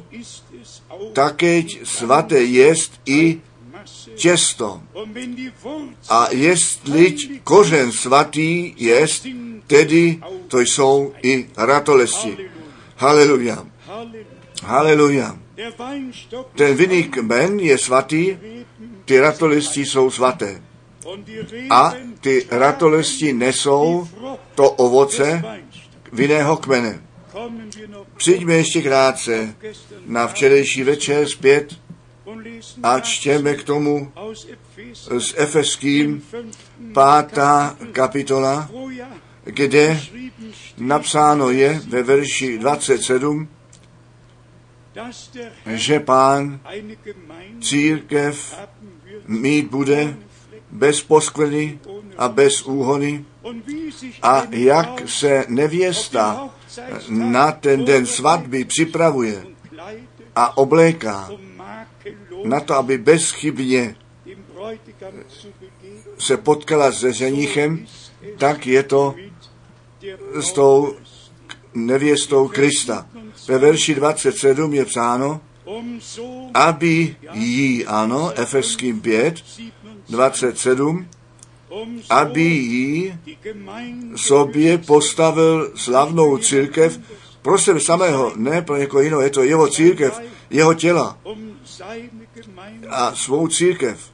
takeť svaté jest i těsto. A jestli kořen svatý jest, tedy to jsou i ratolesti. Haleluja. Haleluja. Ten vinný kmen je svatý, ty ratolesti jsou svaté. A ty ratolesti nesou to ovoce vinného kmene. Přijďme ještě krátce na včerejší večer zpět a čtěme k tomu s Efeským pátá kapitola, kde napsáno je ve verši 27, že pán církev mít bude bez poskvrny a bez úhony a jak se nevěsta na ten den svatby připravuje a obléká na to, aby bezchybně se potkala se ženichem, tak je to s tou nevěstou Krista. Ve verši 27 je psáno, aby jí, ano, Efeským 5, 27, aby jí sobě postavil slavnou církev pro sebe samého, ne pro někoho jiného, je to jeho církev, jeho těla a svou církev.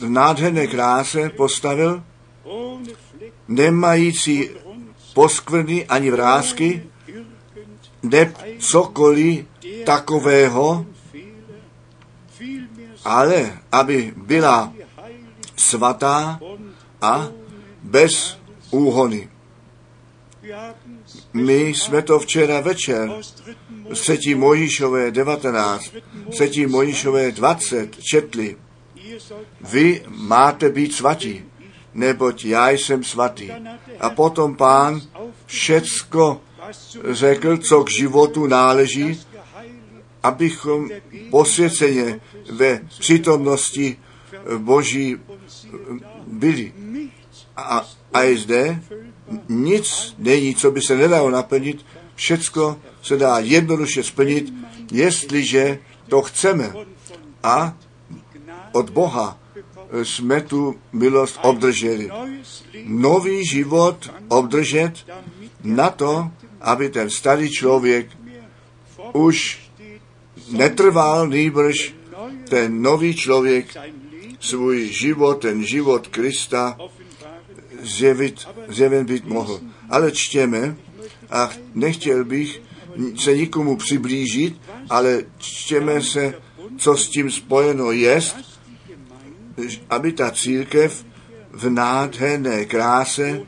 V nádherné kráse postavil, nemající poskvrny ani vrázky, ne cokoliv takového, ale aby byla svatá a bez úhony. My jsme to včera večer z 3. Mojišové 19, 3. Mojišové 20 četli. Vy máte být svatí, neboť já jsem svatý. A potom pán všecko řekl, co k životu náleží, abychom posvěceně ve přítomnosti Boží byli. A, a je zde nic není, co by se nedalo naplnit, všecko se dá jednoduše splnit, jestliže to chceme. A od Boha jsme tu milost obdrželi. Nový život obdržet na to, aby ten starý člověk už netrval nýbrž ten nový člověk svůj život, ten život Krista zjevit, zjeven být mohl. Ale čtěme, a nechtěl bych se nikomu přiblížit, ale čtěme se, co s tím spojeno jest, aby ta církev v nádherné kráse,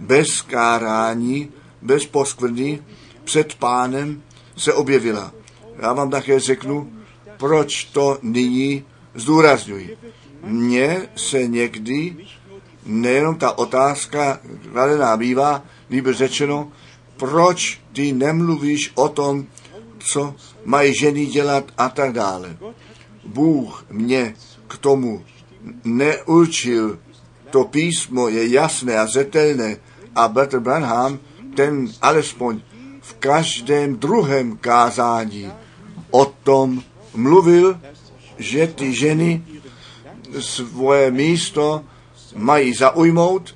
bez kárání, bez poskvrny, před pánem se objevila. Já vám také řeknu, proč to nyní zdůrazňuji. Mně se někdy nejenom ta otázka kladená bývá, líbe řečeno, proč ty nemluvíš o tom, co mají ženy dělat a tak dále. Bůh mě k tomu neurčil. To písmo je jasné a zetelné a Bertr Branham ten alespoň v každém druhém kázání o tom mluvil, že ty ženy svoje místo mají zaujmout,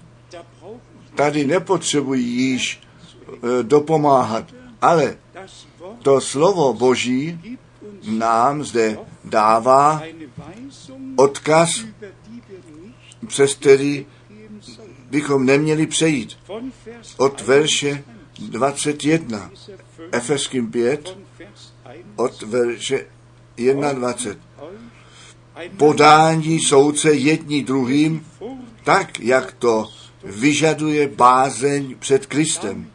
tady nepotřebují již e, dopomáhat, ale to slovo Boží nám zde dává odkaz, přes který bychom neměli přejít. Od verše 21, Efeským 5, od verše 21. Podání soudce jední druhým, tak, jak to vyžaduje bázeň před Kristem.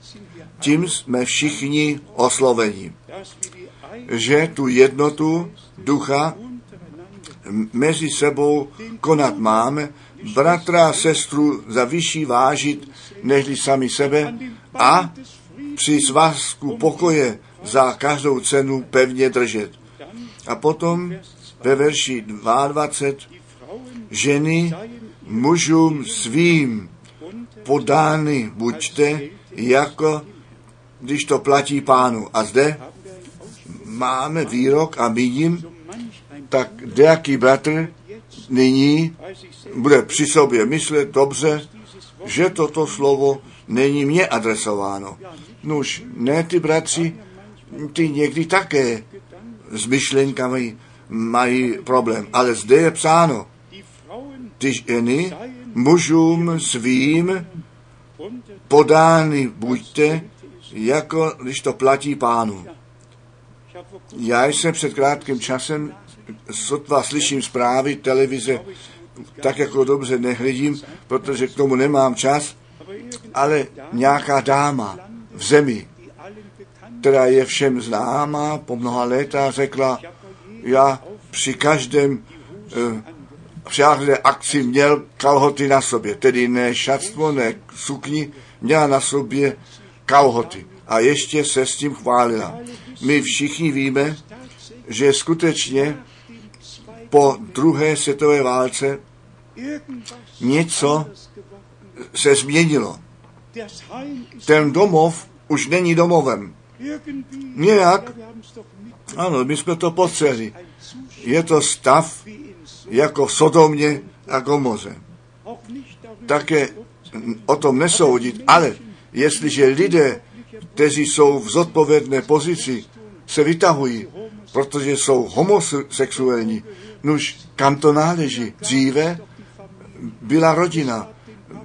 Tím jsme všichni osloveni, že tu jednotu ducha mezi sebou konat máme, bratra a sestru za vyšší vážit, nežli sami sebe a při svazku pokoje za každou cenu pevně držet. A potom ve verši 22 ženy mužům svým podány buďte, jako když to platí pánu. A zde máme výrok a vidím, tak dejaký bratr nyní bude při sobě myslet dobře, že toto slovo není mně adresováno. Nuž, ne ty bratři, ty někdy také s myšlenkami mají problém. Ale zde je psáno, ty ženy mužům svým podány buďte, jako když to platí pánu. Já jsem před krátkým časem sotva slyším zprávy televize, tak jako dobře nehledím, protože k tomu nemám čas, ale nějaká dáma v zemi, která je všem známá po mnoha léta, řekla, já při každém eh, při akci měl kalhoty na sobě, tedy ne šatstvo, ne sukni, měla na sobě kalhoty. A ještě se s tím chválila. My všichni víme, že skutečně po druhé světové válce něco se změnilo. Ten domov už není domovem. Nějak, ano, my jsme to potřeli. Je to stav jako v Sodomě a Gomoze. Také o tom nesoudit, ale jestliže lidé, kteří jsou v zodpovědné pozici, se vytahují, protože jsou homosexuální, nuž kam to náleží? Dříve byla rodina,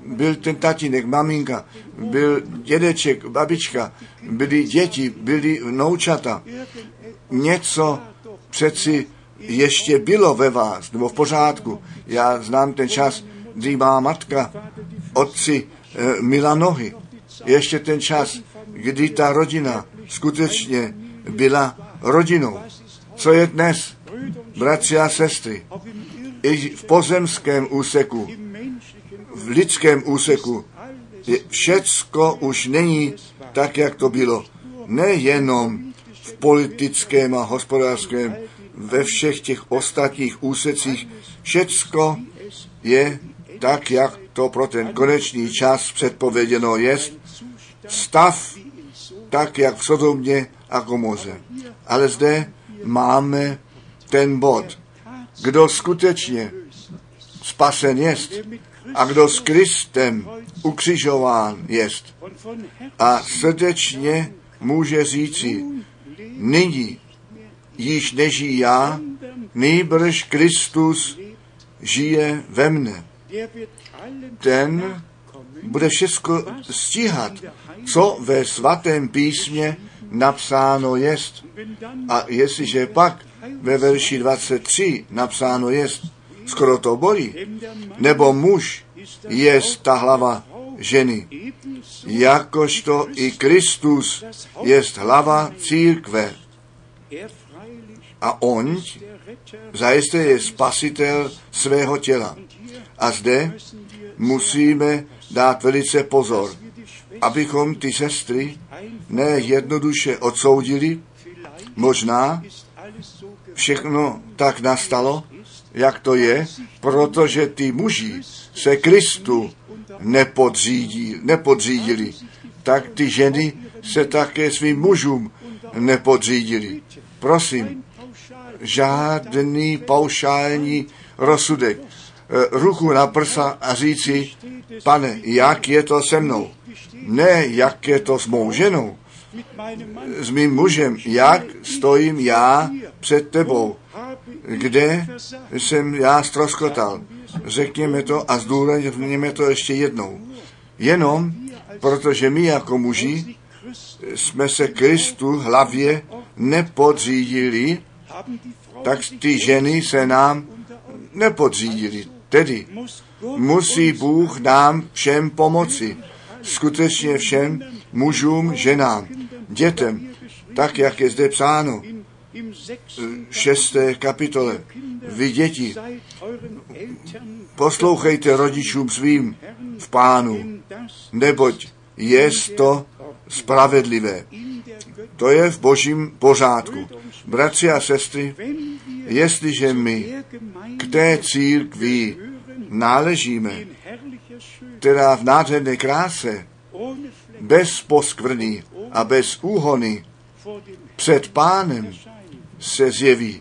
byl ten tatínek, maminka, byl dědeček, babička, byly děti, byly vnoučata. Něco přeci ještě bylo ve vás, nebo v pořádku. Já znám ten čas, kdy má matka otci e, mila nohy. Ještě ten čas, kdy ta rodina skutečně byla rodinou. Co je dnes, bratři a sestry, i v pozemském úseku, v lidském úseku, je, všecko už není tak, jak to bylo. Nejenom v politickém a hospodářském, ve všech těch ostatních úsecích, všecko je tak, jak to pro ten konečný čas předpověděno je, stav tak, jak v Sodomě a Gomoze. Ale zde máme ten bod, kdo skutečně spasen jest a kdo s Kristem ukřižován jest a srdečně může říci, nyní již nežijí já, nýbrž Kristus žije ve mne. Ten bude všechno stíhat, co ve svatém písmě napsáno jest. A jestliže pak ve verši 23 napsáno jest, skoro to bolí, nebo muž je ta hlava ženy, jakožto i Kristus je hlava církve. A on zajisté je spasitel svého těla. A zde musíme dát velice pozor, abychom ty sestry ne jednoduše odsoudili, možná všechno tak nastalo, jak to je, protože ty muži se Kristu nepodřídí, nepodřídili, tak ty ženy se také svým mužům nepodřídili. Prosím, žádný paušální rozsudek. Ruku na prsa a říci, pane, jak je to se mnou? Ne, jak je to s mou ženou, s mým mužem, jak stojím já před tebou, kde jsem já stroskotal. Řekněme to a zdůrazněme to ještě jednou. Jenom protože my jako muži jsme se Kristu hlavě nepodřídili, tak ty ženy se nám nepodřídili. Tedy musí Bůh nám všem pomoci. Skutečně všem mužům, ženám, dětem, tak, jak je zde psáno v šesté kapitole. Vy děti, poslouchejte rodičům svým v pánu, neboť je to spravedlivé. To je v božím pořádku. Bratři a sestry, jestliže my k té církvi náležíme, která v nádherné kráse, bez poskvrny a bez úhony před pánem se zjeví.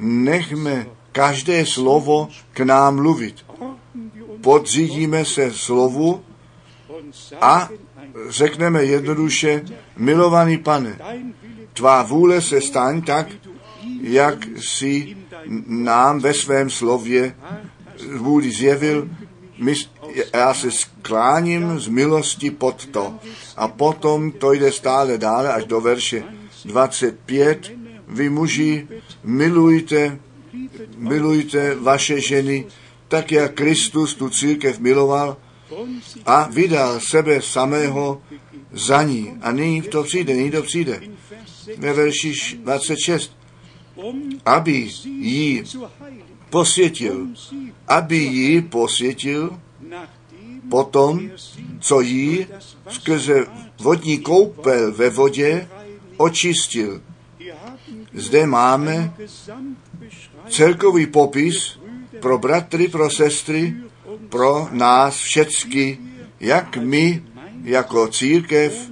Nechme každé slovo k nám mluvit. Podřídíme se slovu a řekneme jednoduše, milovaný pane, tvá vůle se staň tak, jak si nám ve svém slově vůli zjevil, my, já se skláním z milosti pod to. A potom to jde stále dále až do verše 25. Vy muži milujte, milujte vaše ženy, tak jak Kristus tu církev miloval a vydal sebe samého za ní. A nyní to přijde, nyní to přijde. Ve verši 26. Aby jí posvětil, aby ji posvětil potom, co jí skrze vodní koupel ve vodě očistil. Zde máme celkový popis pro bratry, pro sestry, pro nás všecky, jak my jako církev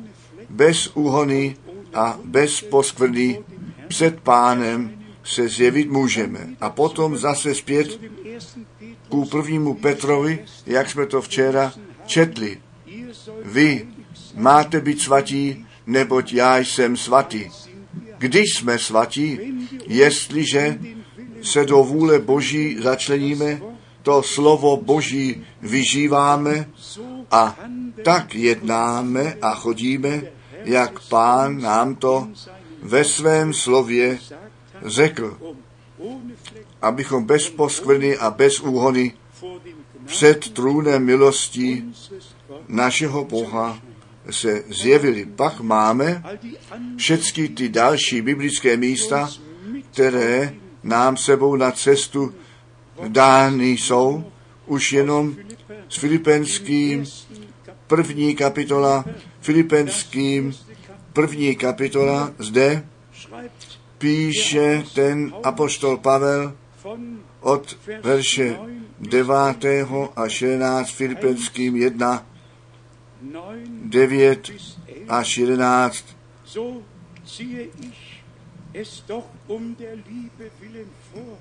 bez úhony a bez poskvrny před pánem se zjevit můžeme. A potom zase zpět ku prvnímu Petrovi, jak jsme to včera četli. Vy máte být svatí, neboť já jsem svatý. Když jsme svatí, jestliže se do vůle Boží začleníme, to slovo Boží vyžíváme a tak jednáme a chodíme, jak pán nám to ve svém slově řekl, abychom bez poskvrny a bez úhony před trůnem milostí našeho Boha se zjevily. Pak máme všechny ty další biblické místa, které nám sebou na cestu dány jsou, už jenom s Filipenským, první kapitola, Filipenským, první kapitola, zde píše ten apoštol Pavel von od verše 9. až 11 Filipenským 1, 9 9 bis 11. až 11. So ziehe ich es doch um der Liebe willen vor.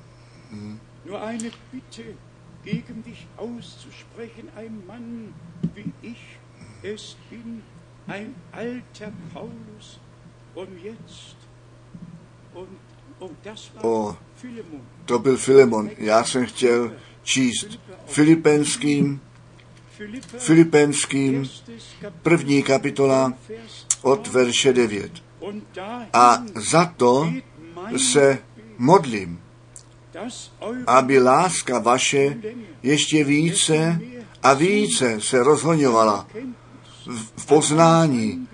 Nur eine Bitte gegen dich auszusprechen, ein Mann wie ich es bin, ein alter Paulus. Und jetzt, Philemon. To byl Filemon. Já jsem chtěl číst Filipenským, Filipenským, první kapitola od verše 9. Und dahin A za to se modlím, aby láska vaše ještě více a více se rozhoňovala v poznání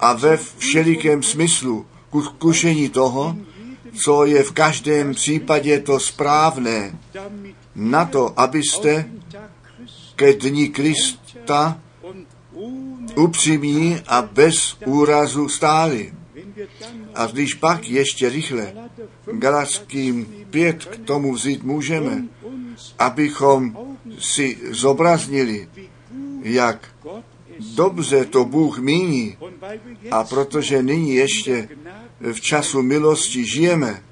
a ve všelikém smyslu ku kušení toho, co je v každém případě to správné, na to, abyste ke dní Krista upřímní a bez úrazu stáli. A když pak ještě rychle Galater 5 Galackým pět k tomu vzít můžeme, abychom si zobraznili, jak dobře to Bůh míní. A protože nyní ještě v času milosti žijeme,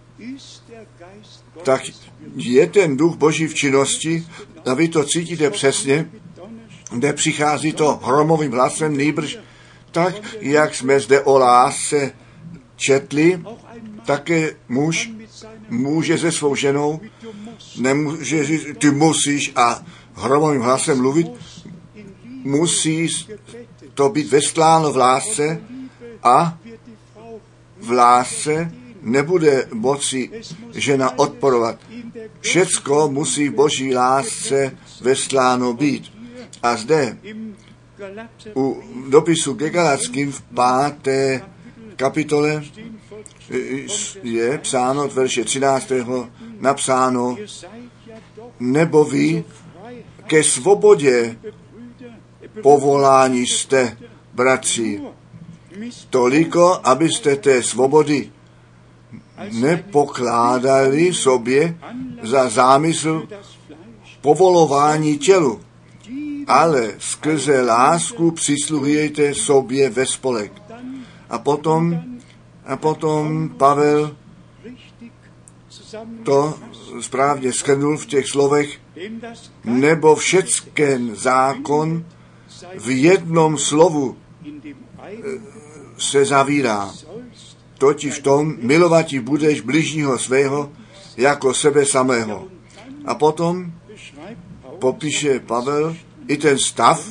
tak je ten duch Boží v činnosti. A vy to cítíte přesně, kde přichází to hromovým hlasem, nýbrž tak, jak jsme zde o lásce četli, také muž může se svou ženou, nemůže říct, ty musíš a hromovým hlasem mluvit, musí to být vestláno v lásce a v lásce nebude moci žena odporovat. Všecko musí v boží lásce vestláno být. A zde u dopisu ke Galackým v páté kapitole je psáno od verše 13. napsáno, nebo vy ke svobodě povolání jste, bratři, toliko, abyste té svobody nepokládali sobě za zámysl povolování tělu, ale skrze lásku přisluhujete sobě ve spolek. A potom, a potom Pavel to správně shrnul v těch slovech, nebo všecken zákon v jednom slovu einen se zavírá. Totiž v tom milovati budeš bližního svého jako sebe samého. A potom popíše Pavel i ten stav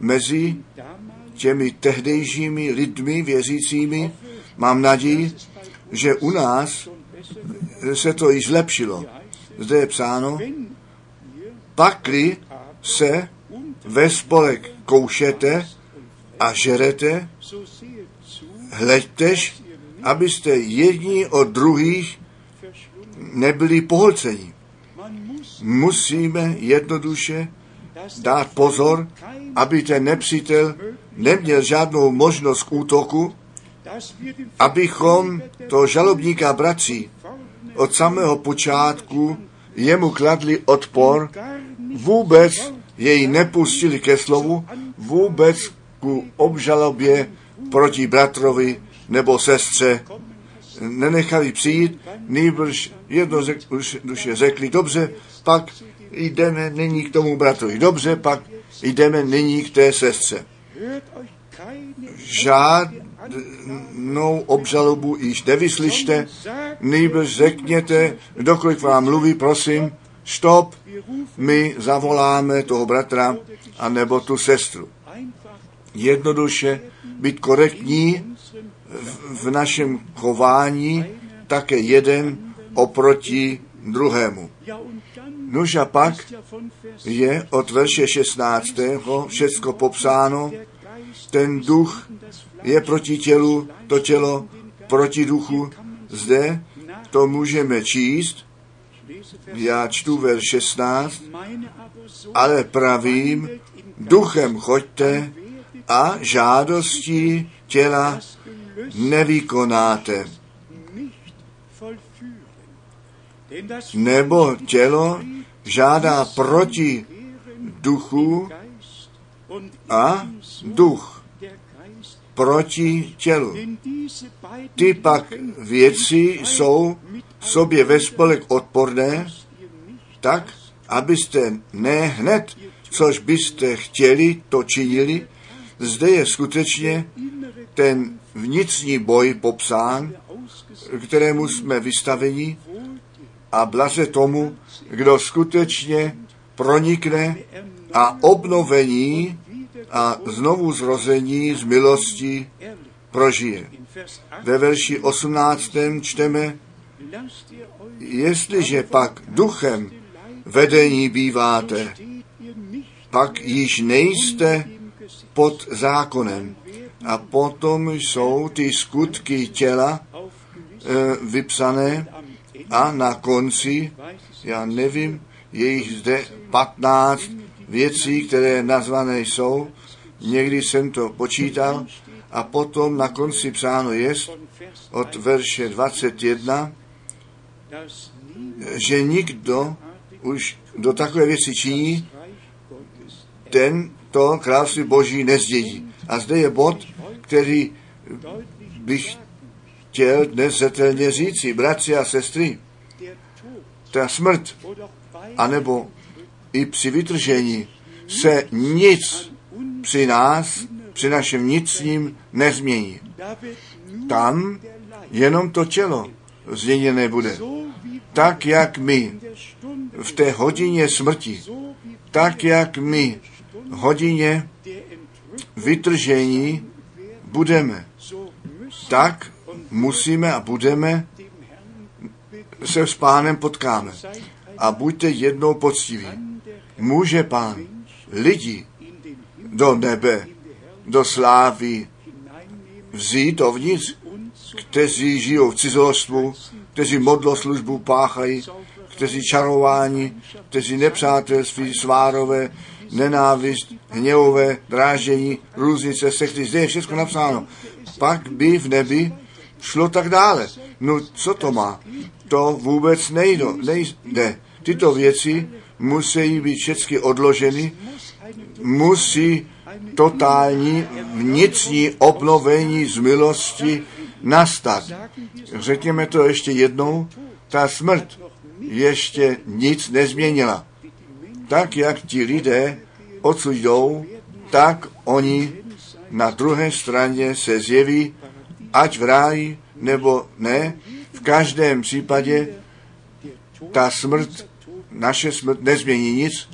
mezi těmi tehdejšími lidmi věřícími. Mám naději, že u nás besser, se to již zlepšilo. Zde je psáno, pakli se ve spolek koušete a žerete, hleďtež, abyste jedni od druhých nebyli pohlceni. Musíme jednoduše dát pozor, aby ten nepřítel neměl žádnou možnost k útoku, abychom to žalobníka bratří od samého počátku jemu kladli odpor, vůbec jej nepustili ke slovu, vůbec ku obžalobě proti bratrovi nebo sestře. Nenechali přijít, nýbrž jednoduše řekli, dobře, pak jdeme nyní k tomu bratrovi, dobře, pak jdeme nyní k té sestře. Žádnou obžalobu již nevyslyšte, nýbrž řekněte, kdokoliv vám mluví, prosím, stop, my zavoláme toho bratra a nebo tu sestru. Jednoduše být korektní v, v našem chování také jeden oproti druhému. Nož a pak je od verše 16. všecko popsáno, ten duch je proti tělu, to tělo proti duchu. Zde to můžeme číst. Já čtu ver 16, ale pravím, duchem choďte a žádostí těla nevykonáte. Nebo tělo žádá proti duchu a duch proti tělu. Ty pak věci jsou sobě ve spolek odporné, tak, abyste ne hned, což byste chtěli, to činili. Zde je skutečně ten vnitřní boj popsán, kterému jsme vystaveni a blaze tomu, kdo skutečně pronikne a obnovení a znovu zrození z milosti prožije. Ve verši 18. čteme, jestliže pak duchem vedení býváte, pak již nejste pod zákonem. A potom jsou ty skutky těla e, vypsané a na konci, já nevím, je jich zde 15 věcí, které nazvané jsou, někdy jsem to počítal, a potom na konci psáno je od verše 21, že nikdo už do takové věci činí, ten to království boží nezdědí. A zde je bod, který bych chtěl dnes zetelně říci, bratři a sestry, ta smrt, anebo i při vytržení se nic při nás, při našem vnitřním nezmění. Tam jenom to tělo změněné bude. Tak, jak my v té hodině smrti, tak, jak my hodině vytržení budeme, tak musíme a budeme se s pánem potkáme. A buďte jednou poctiví. Může pán lidi do nebe, do slávy vzít dovnitř, kteří žijou v cizolostvu, kteří modloslužbu páchají, kteří čarování, kteří nepřátelství, svárové, nenávist, hněvové, drážení, různice, sekty, zde je všechno napsáno. Pak by v nebi šlo tak dále. No co to má? To vůbec nejde. nejde. Tyto věci musí být všechny odloženy, musí totální vnitřní obnovení z milosti nastat. Řekněme to ještě jednou, ta smrt ještě nic nezměnila. Tak, jak ti lidé odsud jdou, tak oni na druhé straně se zjeví, ať v ráji nebo ne, v každém případě ta smrt, naše smrt nezmění nic.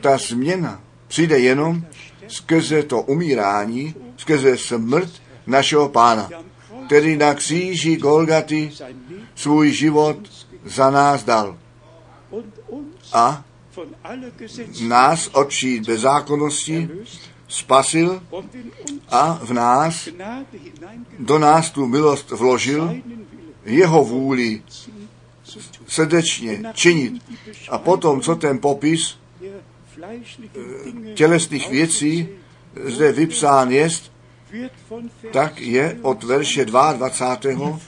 Ta změna přijde jenom skrze to umírání, skrze smrt našeho pána, který na kříži Golgaty svůj život za nás dal. A nás od vší bezákonnosti spasil a v nás, do nás tu milost vložil, jeho vůli srdečně činit. A potom, co ten popis tělesných věcí zde vypsán je, tak je od verše 22.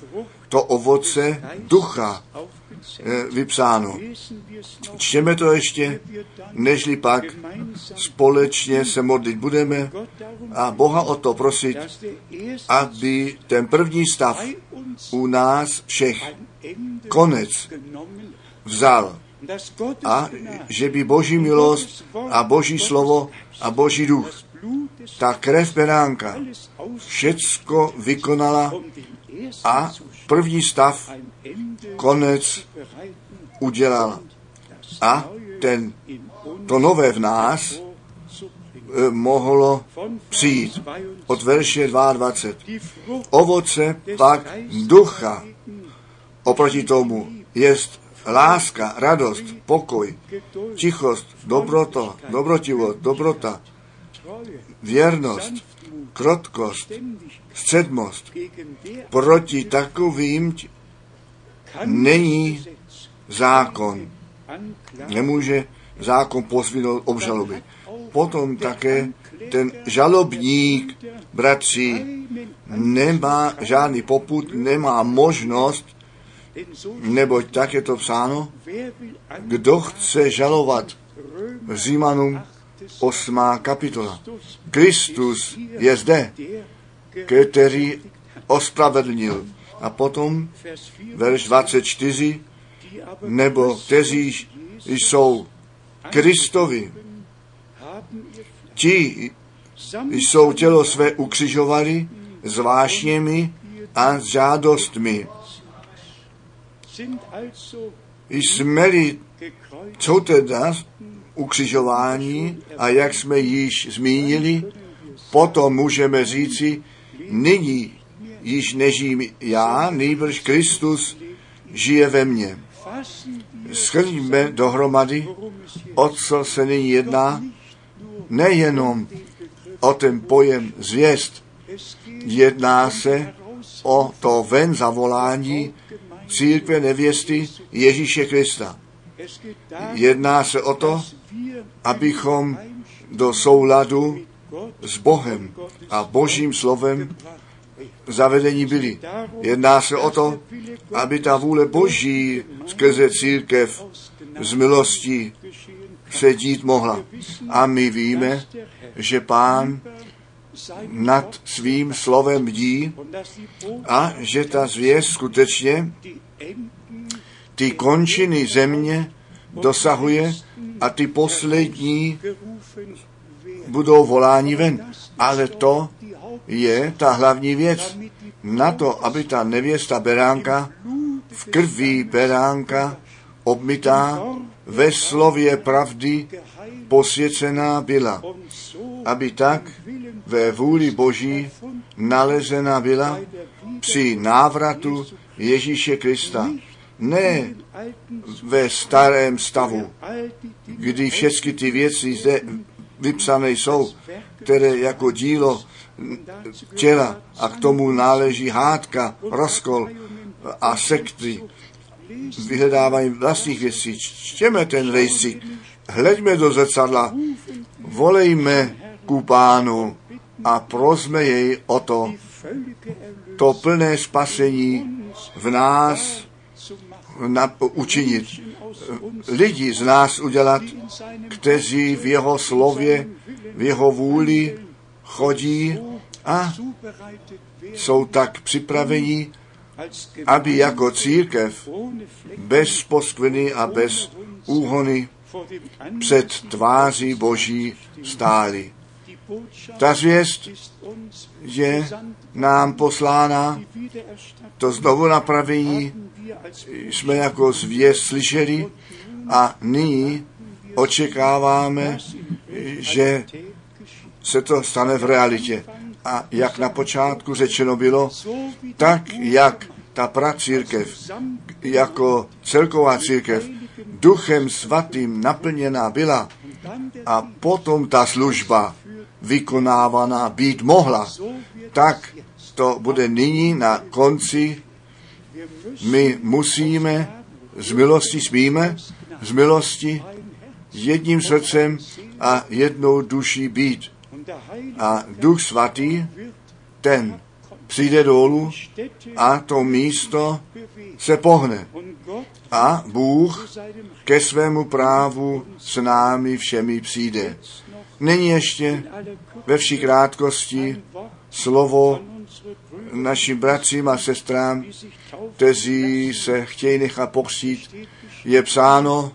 to ovoce ducha vypsáno. Čteme to ještě, nežli pak společně se modlit budeme a Boha o to prosit, aby ten první stav u nás všech konec vzal a že by Boží milost a Boží slovo a Boží duch, ta krev beránka, všecko vykonala a první stav, konec udělala. A ten, to nové v nás eh, mohlo přijít. Od verše 22. Ovoce pak ducha oproti tomu jest láska, radost, pokoj, tichost, dobroto, dobrotivost, dobrota, věrnost, krotkost, středmost. Proti takovým není zákon. Nemůže zákon pozvinout obžaloby. Potom také ten žalobník, bratři, nemá žádný poput, nemá možnost, neboť tak je to psáno, kdo chce žalovat Římanům 8. kapitola. Kristus je zde, který ospravedlnil. A potom verš 24, nebo kteří jsou Kristovi, ti jsou tělo své ukřižovali s vášněmi a s žádostmi. Jsme-li co teda ukřižování a jak jsme již zmínili, potom můžeme říci, nyní již nežijím já, nejbrž Kristus žije ve mně. Schrňme dohromady, o co se nyní jedná, nejenom o ten pojem zvěst, jedná se o to ven zavolání církve nevěsty Ježíše Krista. Jedná se o to, abychom do souladu s Bohem a Božím slovem zavedení byli. Jedná se o to, aby ta vůle Boží skrze církev z milosti se dít mohla. A my víme, že Pán nad svým slovem bdí a že ta zvěst skutečně ty končiny země dosahuje a ty poslední budou voláni ven. Ale to je ta hlavní věc. Na to, aby ta nevěsta beránka v krví beránka obmytá ve slově pravdy posvěcená byla, aby tak ve vůli Boží nalezena byla při návratu Ježíše Krista. Ne ve starém stavu, kdy všechny ty věci zde vypsané jsou, které jako dílo těla a k tomu náleží hádka, rozkol a sekty. Vyhledávají vlastních věcí. Čtěme ten rejstřík, hleďme do zrcadla, volejme ku pánu a prosme jej o to, to plné spasení v nás na, učinit. Lidi z nás udělat, kteří v jeho slově, v jeho vůli chodí a jsou tak připraveni, aby jako církev bez poskvrny a bez úhony před tváří Boží stáli. Ta zvěst je nám poslána, to znovu napravení jsme jako zvěst slyšeli a nyní očekáváme, že se to stane v realitě. A jak na počátku řečeno bylo, tak jak ta pracírkev jako celková církev duchem svatým naplněná byla a potom ta služba vykonávaná být mohla, tak to bude nyní na konci. My musíme z milosti smíme, z milosti jedním srdcem a jednou duší být. A Duch Svatý, ten přijde dolů a to místo se pohne. A Bůh ke svému právu s námi všemi přijde. Není ještě ve vší krátkosti slovo našim bratřím a sestrám, kteří se chtějí nechat pokřít, je psáno,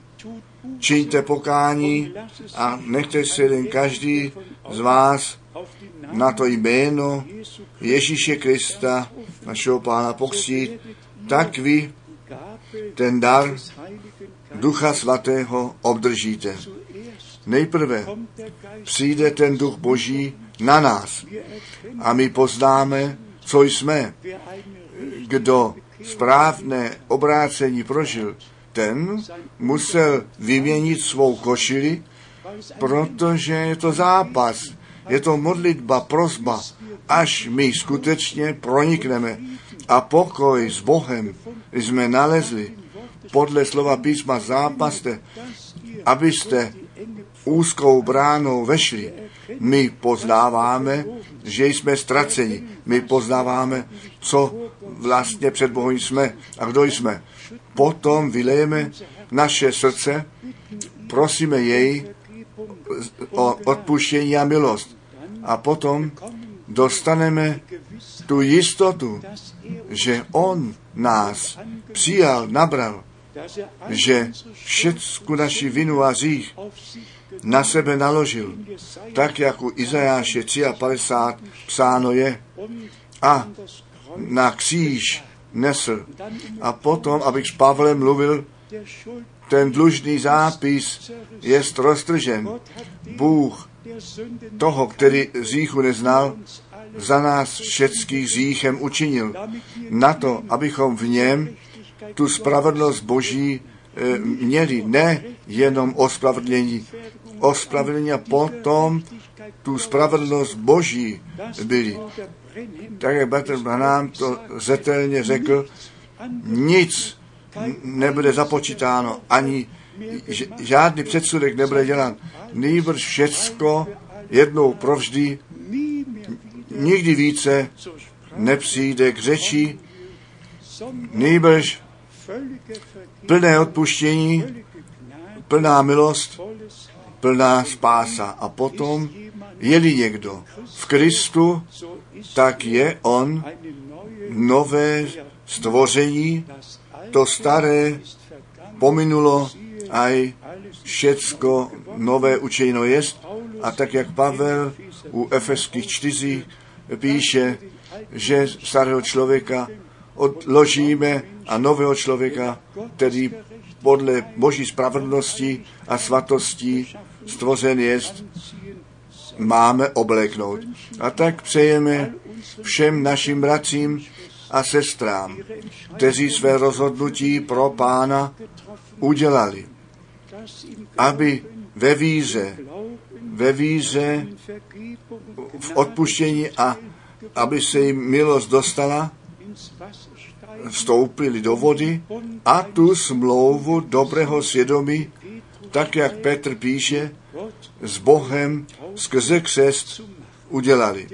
čiňte pokání a nechte se jeden každý z vás na to jméno Ježíše Krista, našeho Pána pokřít, tak vy ten dar Ducha Svatého obdržíte. Nejprve přijde ten Duch Boží na nás a my poznáme, co jsme. Kdo správné obrácení prožil, ten musel vyměnit svou košili, protože je to zápas. Je to modlitba, prosba, až my skutečně pronikneme a pokoj s Bohem jsme nalezli. Podle slova písma zápaste, abyste úzkou bránou vešli. My poznáváme, že jsme ztraceni. My poznáváme, co vlastně před Bohem jsme a kdo jsme. Potom vylejeme naše srdce, prosíme jej o odpuštění a milost. A potom dostaneme tu jistotu, že On nás přijal, nabral, že všecku naši vinu a řích na sebe naložil, tak jak u Izajáše 53 psáno je, a na kříž nesl. A potom, abych s Pavlem mluvil, ten dlužný zápis je roztržen. Bůh toho, který říchu neznal, za nás všeckých říchem učinil. Na to, abychom v něm tu spravedlnost Boží e, měli, ne jenom ospravedlnění, ospravedlnění a potom tu spravedlnost Boží byli. Tak jak Bratr Branham to zetelně řekl, nic nebude započítáno, ani žádný předsudek nebude dělán. Nýbrž všecko jednou provždy nikdy více nepřijde k řeči, nýbrž plné odpuštění, plná milost, plná spása. A potom, je-li někdo v Kristu, tak je on nové stvoření, to staré pominulo a všecko nové učeno jest. A tak jak Pavel u Efeských čtyři píše, že starého člověka odložíme a nového člověka, který podle boží spravedlnosti a svatosti stvořen jest, máme obléknout. A tak přejeme všem našim bratřím a sestrám, kteří své rozhodnutí pro pána udělali, aby ve víře, ve víře v odpuštění a aby se jim milost dostala, vstoupili do vody a tu smlouvu dobrého svědomí, tak jak Petr píše, s Bohem skrze křest udělali.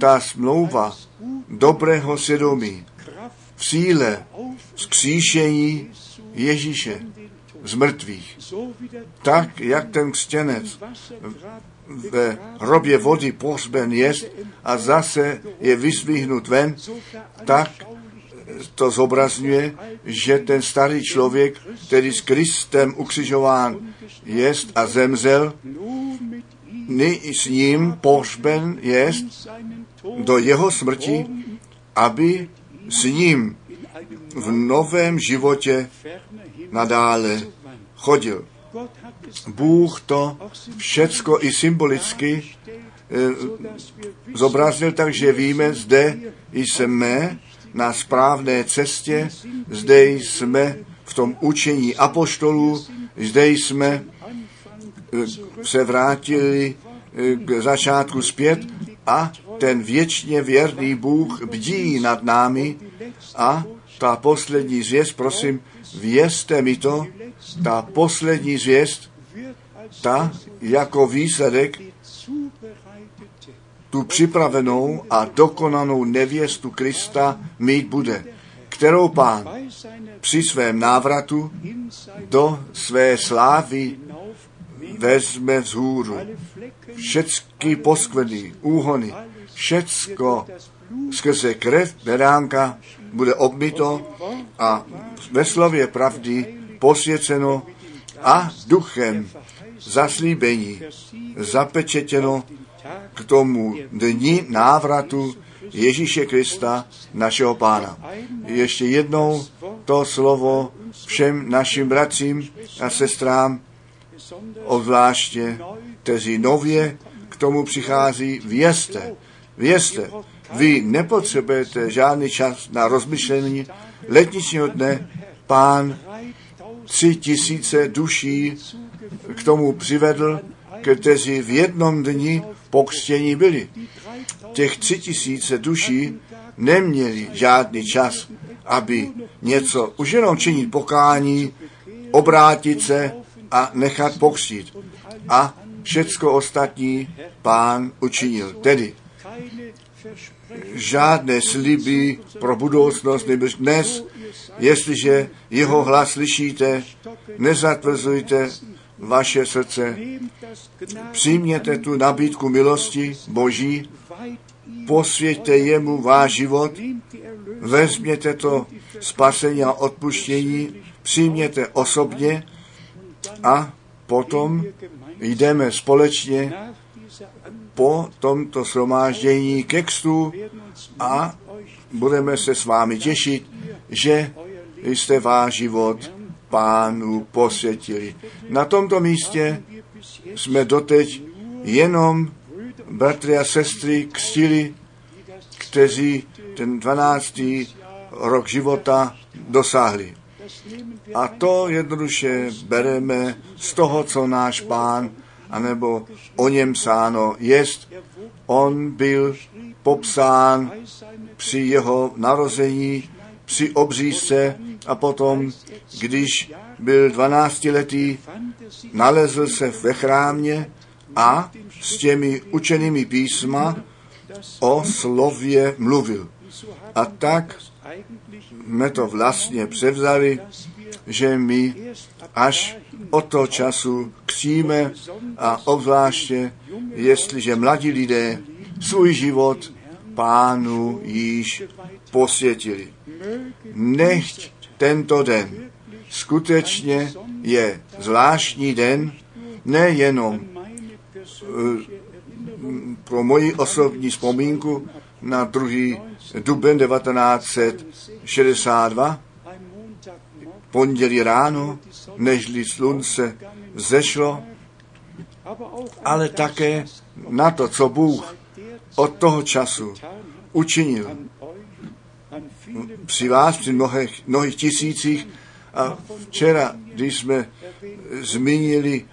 Ta smlouva dobrého svědomí v síle zkříšení Ježíše z mrtvých. Tak, jak ten křtěnec ve hrobě vody pohřben jest a zase je vyzvihnut ven, tak to zobrazňuje, že ten starý člověk, který s Kristem ukřižován jest a zemřel, s ním pohřben jest do jeho smrti, aby s ním v novém životě nadále chodil. Bůh to všecko i symbolicky e, zobrazil tak, že víme, zde jsme na správné cestě, zde jsme v tom učení apoštolů, zde jsme e, se vrátili e, k začátku zpět a ten věčně věrný Bůh bdí nad námi a ta poslední zvěst, prosím, vězte mi to, ta poslední zvěst, ta jako výsledek tu připravenou a dokonanou nevěstu Krista mít bude, kterou pán při svém návratu do své slávy vezme vzhůru. Všecky poskvrny, úhony, všecko skrze krev beránka bude obmito a ve slově pravdy posvěceno a duchem zaslíbení zapečetěno k tomu dni návratu Ježíše Krista, našeho pána. Ještě jednou to slovo všem našim bratřím a sestrám, obzvláště, kteří nově k tomu přichází, vězte, vězte, vy nepotřebujete žádný čas na rozmyšlení letničního dne. Pán tři tisíce duší k tomu přivedl kteří v jednom dni pokřtění byli. Těch tři tisíce duší neměli žádný čas, aby něco už jenom činit pokání, obrátit se a nechat pokřtít. A všecko ostatní pán učinil. Tedy žádné sliby pro budoucnost, nebo dnes, jestliže jeho hlas slyšíte, nezatvrzujte vaše srdce, přijměte tu nabídku milosti Boží, posvěďte jemu váš život, vezměte to spasení a odpuštění, přijměte osobně a potom jdeme společně po tomto shromáždění ke kstu a budeme se s vámi těšit, že jste váš život pánu posvětili. Na tomto místě jsme doteď jenom bratry a sestry kstili, kteří ten 12. rok života dosáhli. A to jednoduše bereme z toho, co náš pán, anebo o něm sáno jest. On byl popsán při jeho narození, při obřízce a potom, když byl 12 letý, nalezl se ve chrámě a s těmi učenými písma o slově mluvil. A tak jsme to vlastně převzali, že my až od toho času kříme a obzvláště, jestliže mladí lidé svůj život pánu již posvětili. Nechť tento den skutečně je zvláštní den, nejenom pro moji osobní vzpomínku na druhý duben 1962, pondělí ráno, nežli slunce zešlo, ale také na to, co Bůh od toho času učinil při vás, při mnohých, mnohých tisících. A včera, když jsme zmínili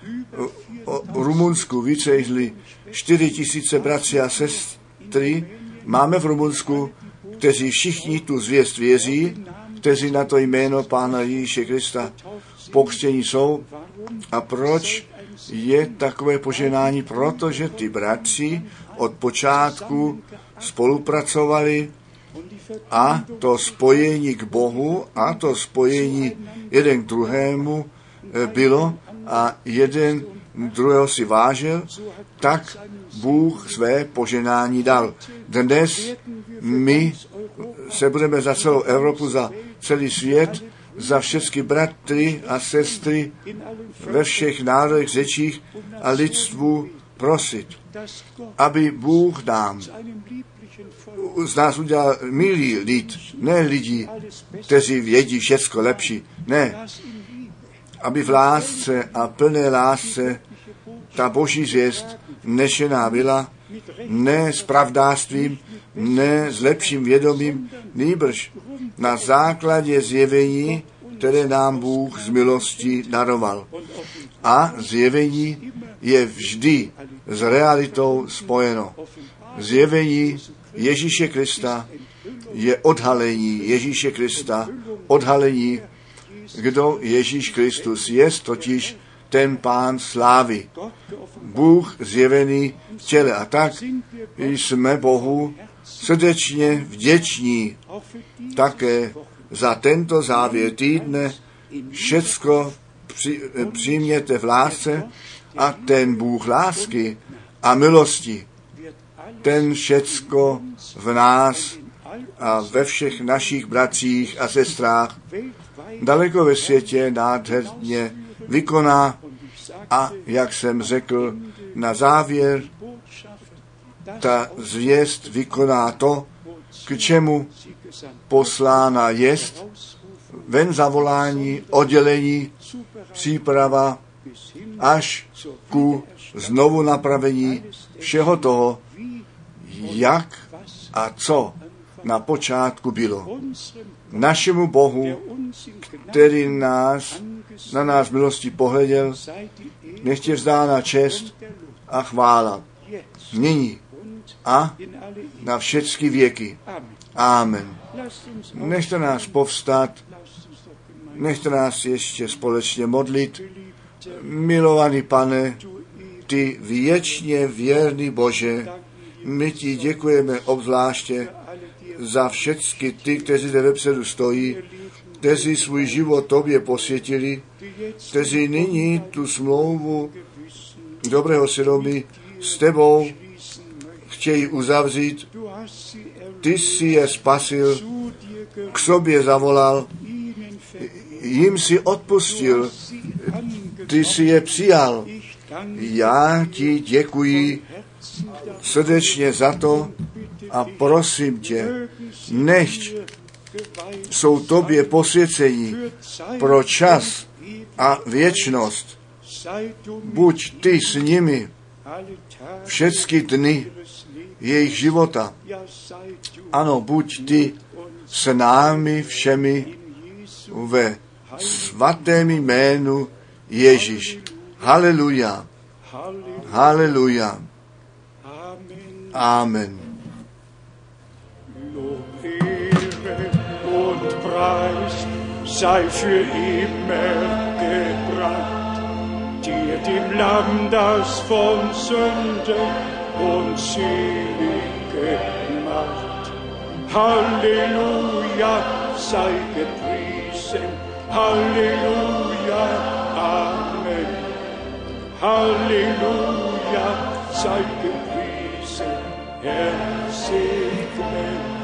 o, Rumunsku, vycežli 4 tisíce bratři a sestry, máme v Rumunsku, kteří všichni tu zvěst věří, kteří na to jméno Pána Ježíše Krista pokřtění jsou. A proč je takové poženání? Protože ty bratři od počátku spolupracovali a to spojení k Bohu a to spojení jeden k druhému bylo a jeden druhého si vážil, tak Bůh své poženání dal. Dnes my se budeme za celou Evropu, za celý svět, za všechny bratry a sestry ve všech národech, řečích a lidstvu prosit, aby Bůh nám z nás udělal milý lid, ne lidi, kteří vědí všecko lepší, ne, aby v lásce a plné lásce ta boží zvěst nešená byla, ne s pravdástvím, ne s lepším vědomím, nýbrž na základě zjevení, které nám Bůh z milosti daroval. A zjevení je vždy s realitou spojeno. Zjevení Ježíše Krista je odhalení Ježíše Krista, odhalení, kdo Ježíš Kristus je, totiž ten pán slávy. Bůh zjevený v těle. A tak jsme Bohu srdečně vděční také za tento závěr týdne. Všecko při, přijměte v lásce a ten Bůh lásky a milosti, ten všecko v nás a ve všech našich bratřích a sestrách daleko ve světě nádherně vykoná a, jak jsem řekl, na závěr ta zvěst vykoná to, k čemu poslána jest, ven zavolání, oddělení, příprava až ku znovu napravení všeho toho, jak a co na počátku bylo. Našemu Bohu, který nás, na nás milostí pohleděl, nechtě vzdána čest a chvála. Nyní a na všechny věky. Amen. Nechte nás povstat, nechte nás ještě společně modlit. Milovaný pane, ty věčně věrný Bože, my ti děkujeme obzvláště za všechny ty, kteří zde vepředu stojí, kteří svůj život tobě posvětili, kteří nyní tu smlouvu dobrého svědomí s tebou chtějí uzavřít. Ty jsi je spasil, k sobě zavolal, jim si odpustil, ty jsi je přijal. Já ti děkuji srdečně za to a prosím tě, nechť jsou tobě posvěcení pro čas a věčnost. Buď ty s nimi všechny dny jejich života. Ano, buď ty s námi všemi ve svatém jménu Ježíš. Haleluja. Haleluja. Amen. Preis sei für immer gebracht, dir dem Lamm, das von Sünde und Selige macht. Halleluja, sei gepriesen, Halleluja, Amen. Halleluja, sei gepriesen, Herr segne.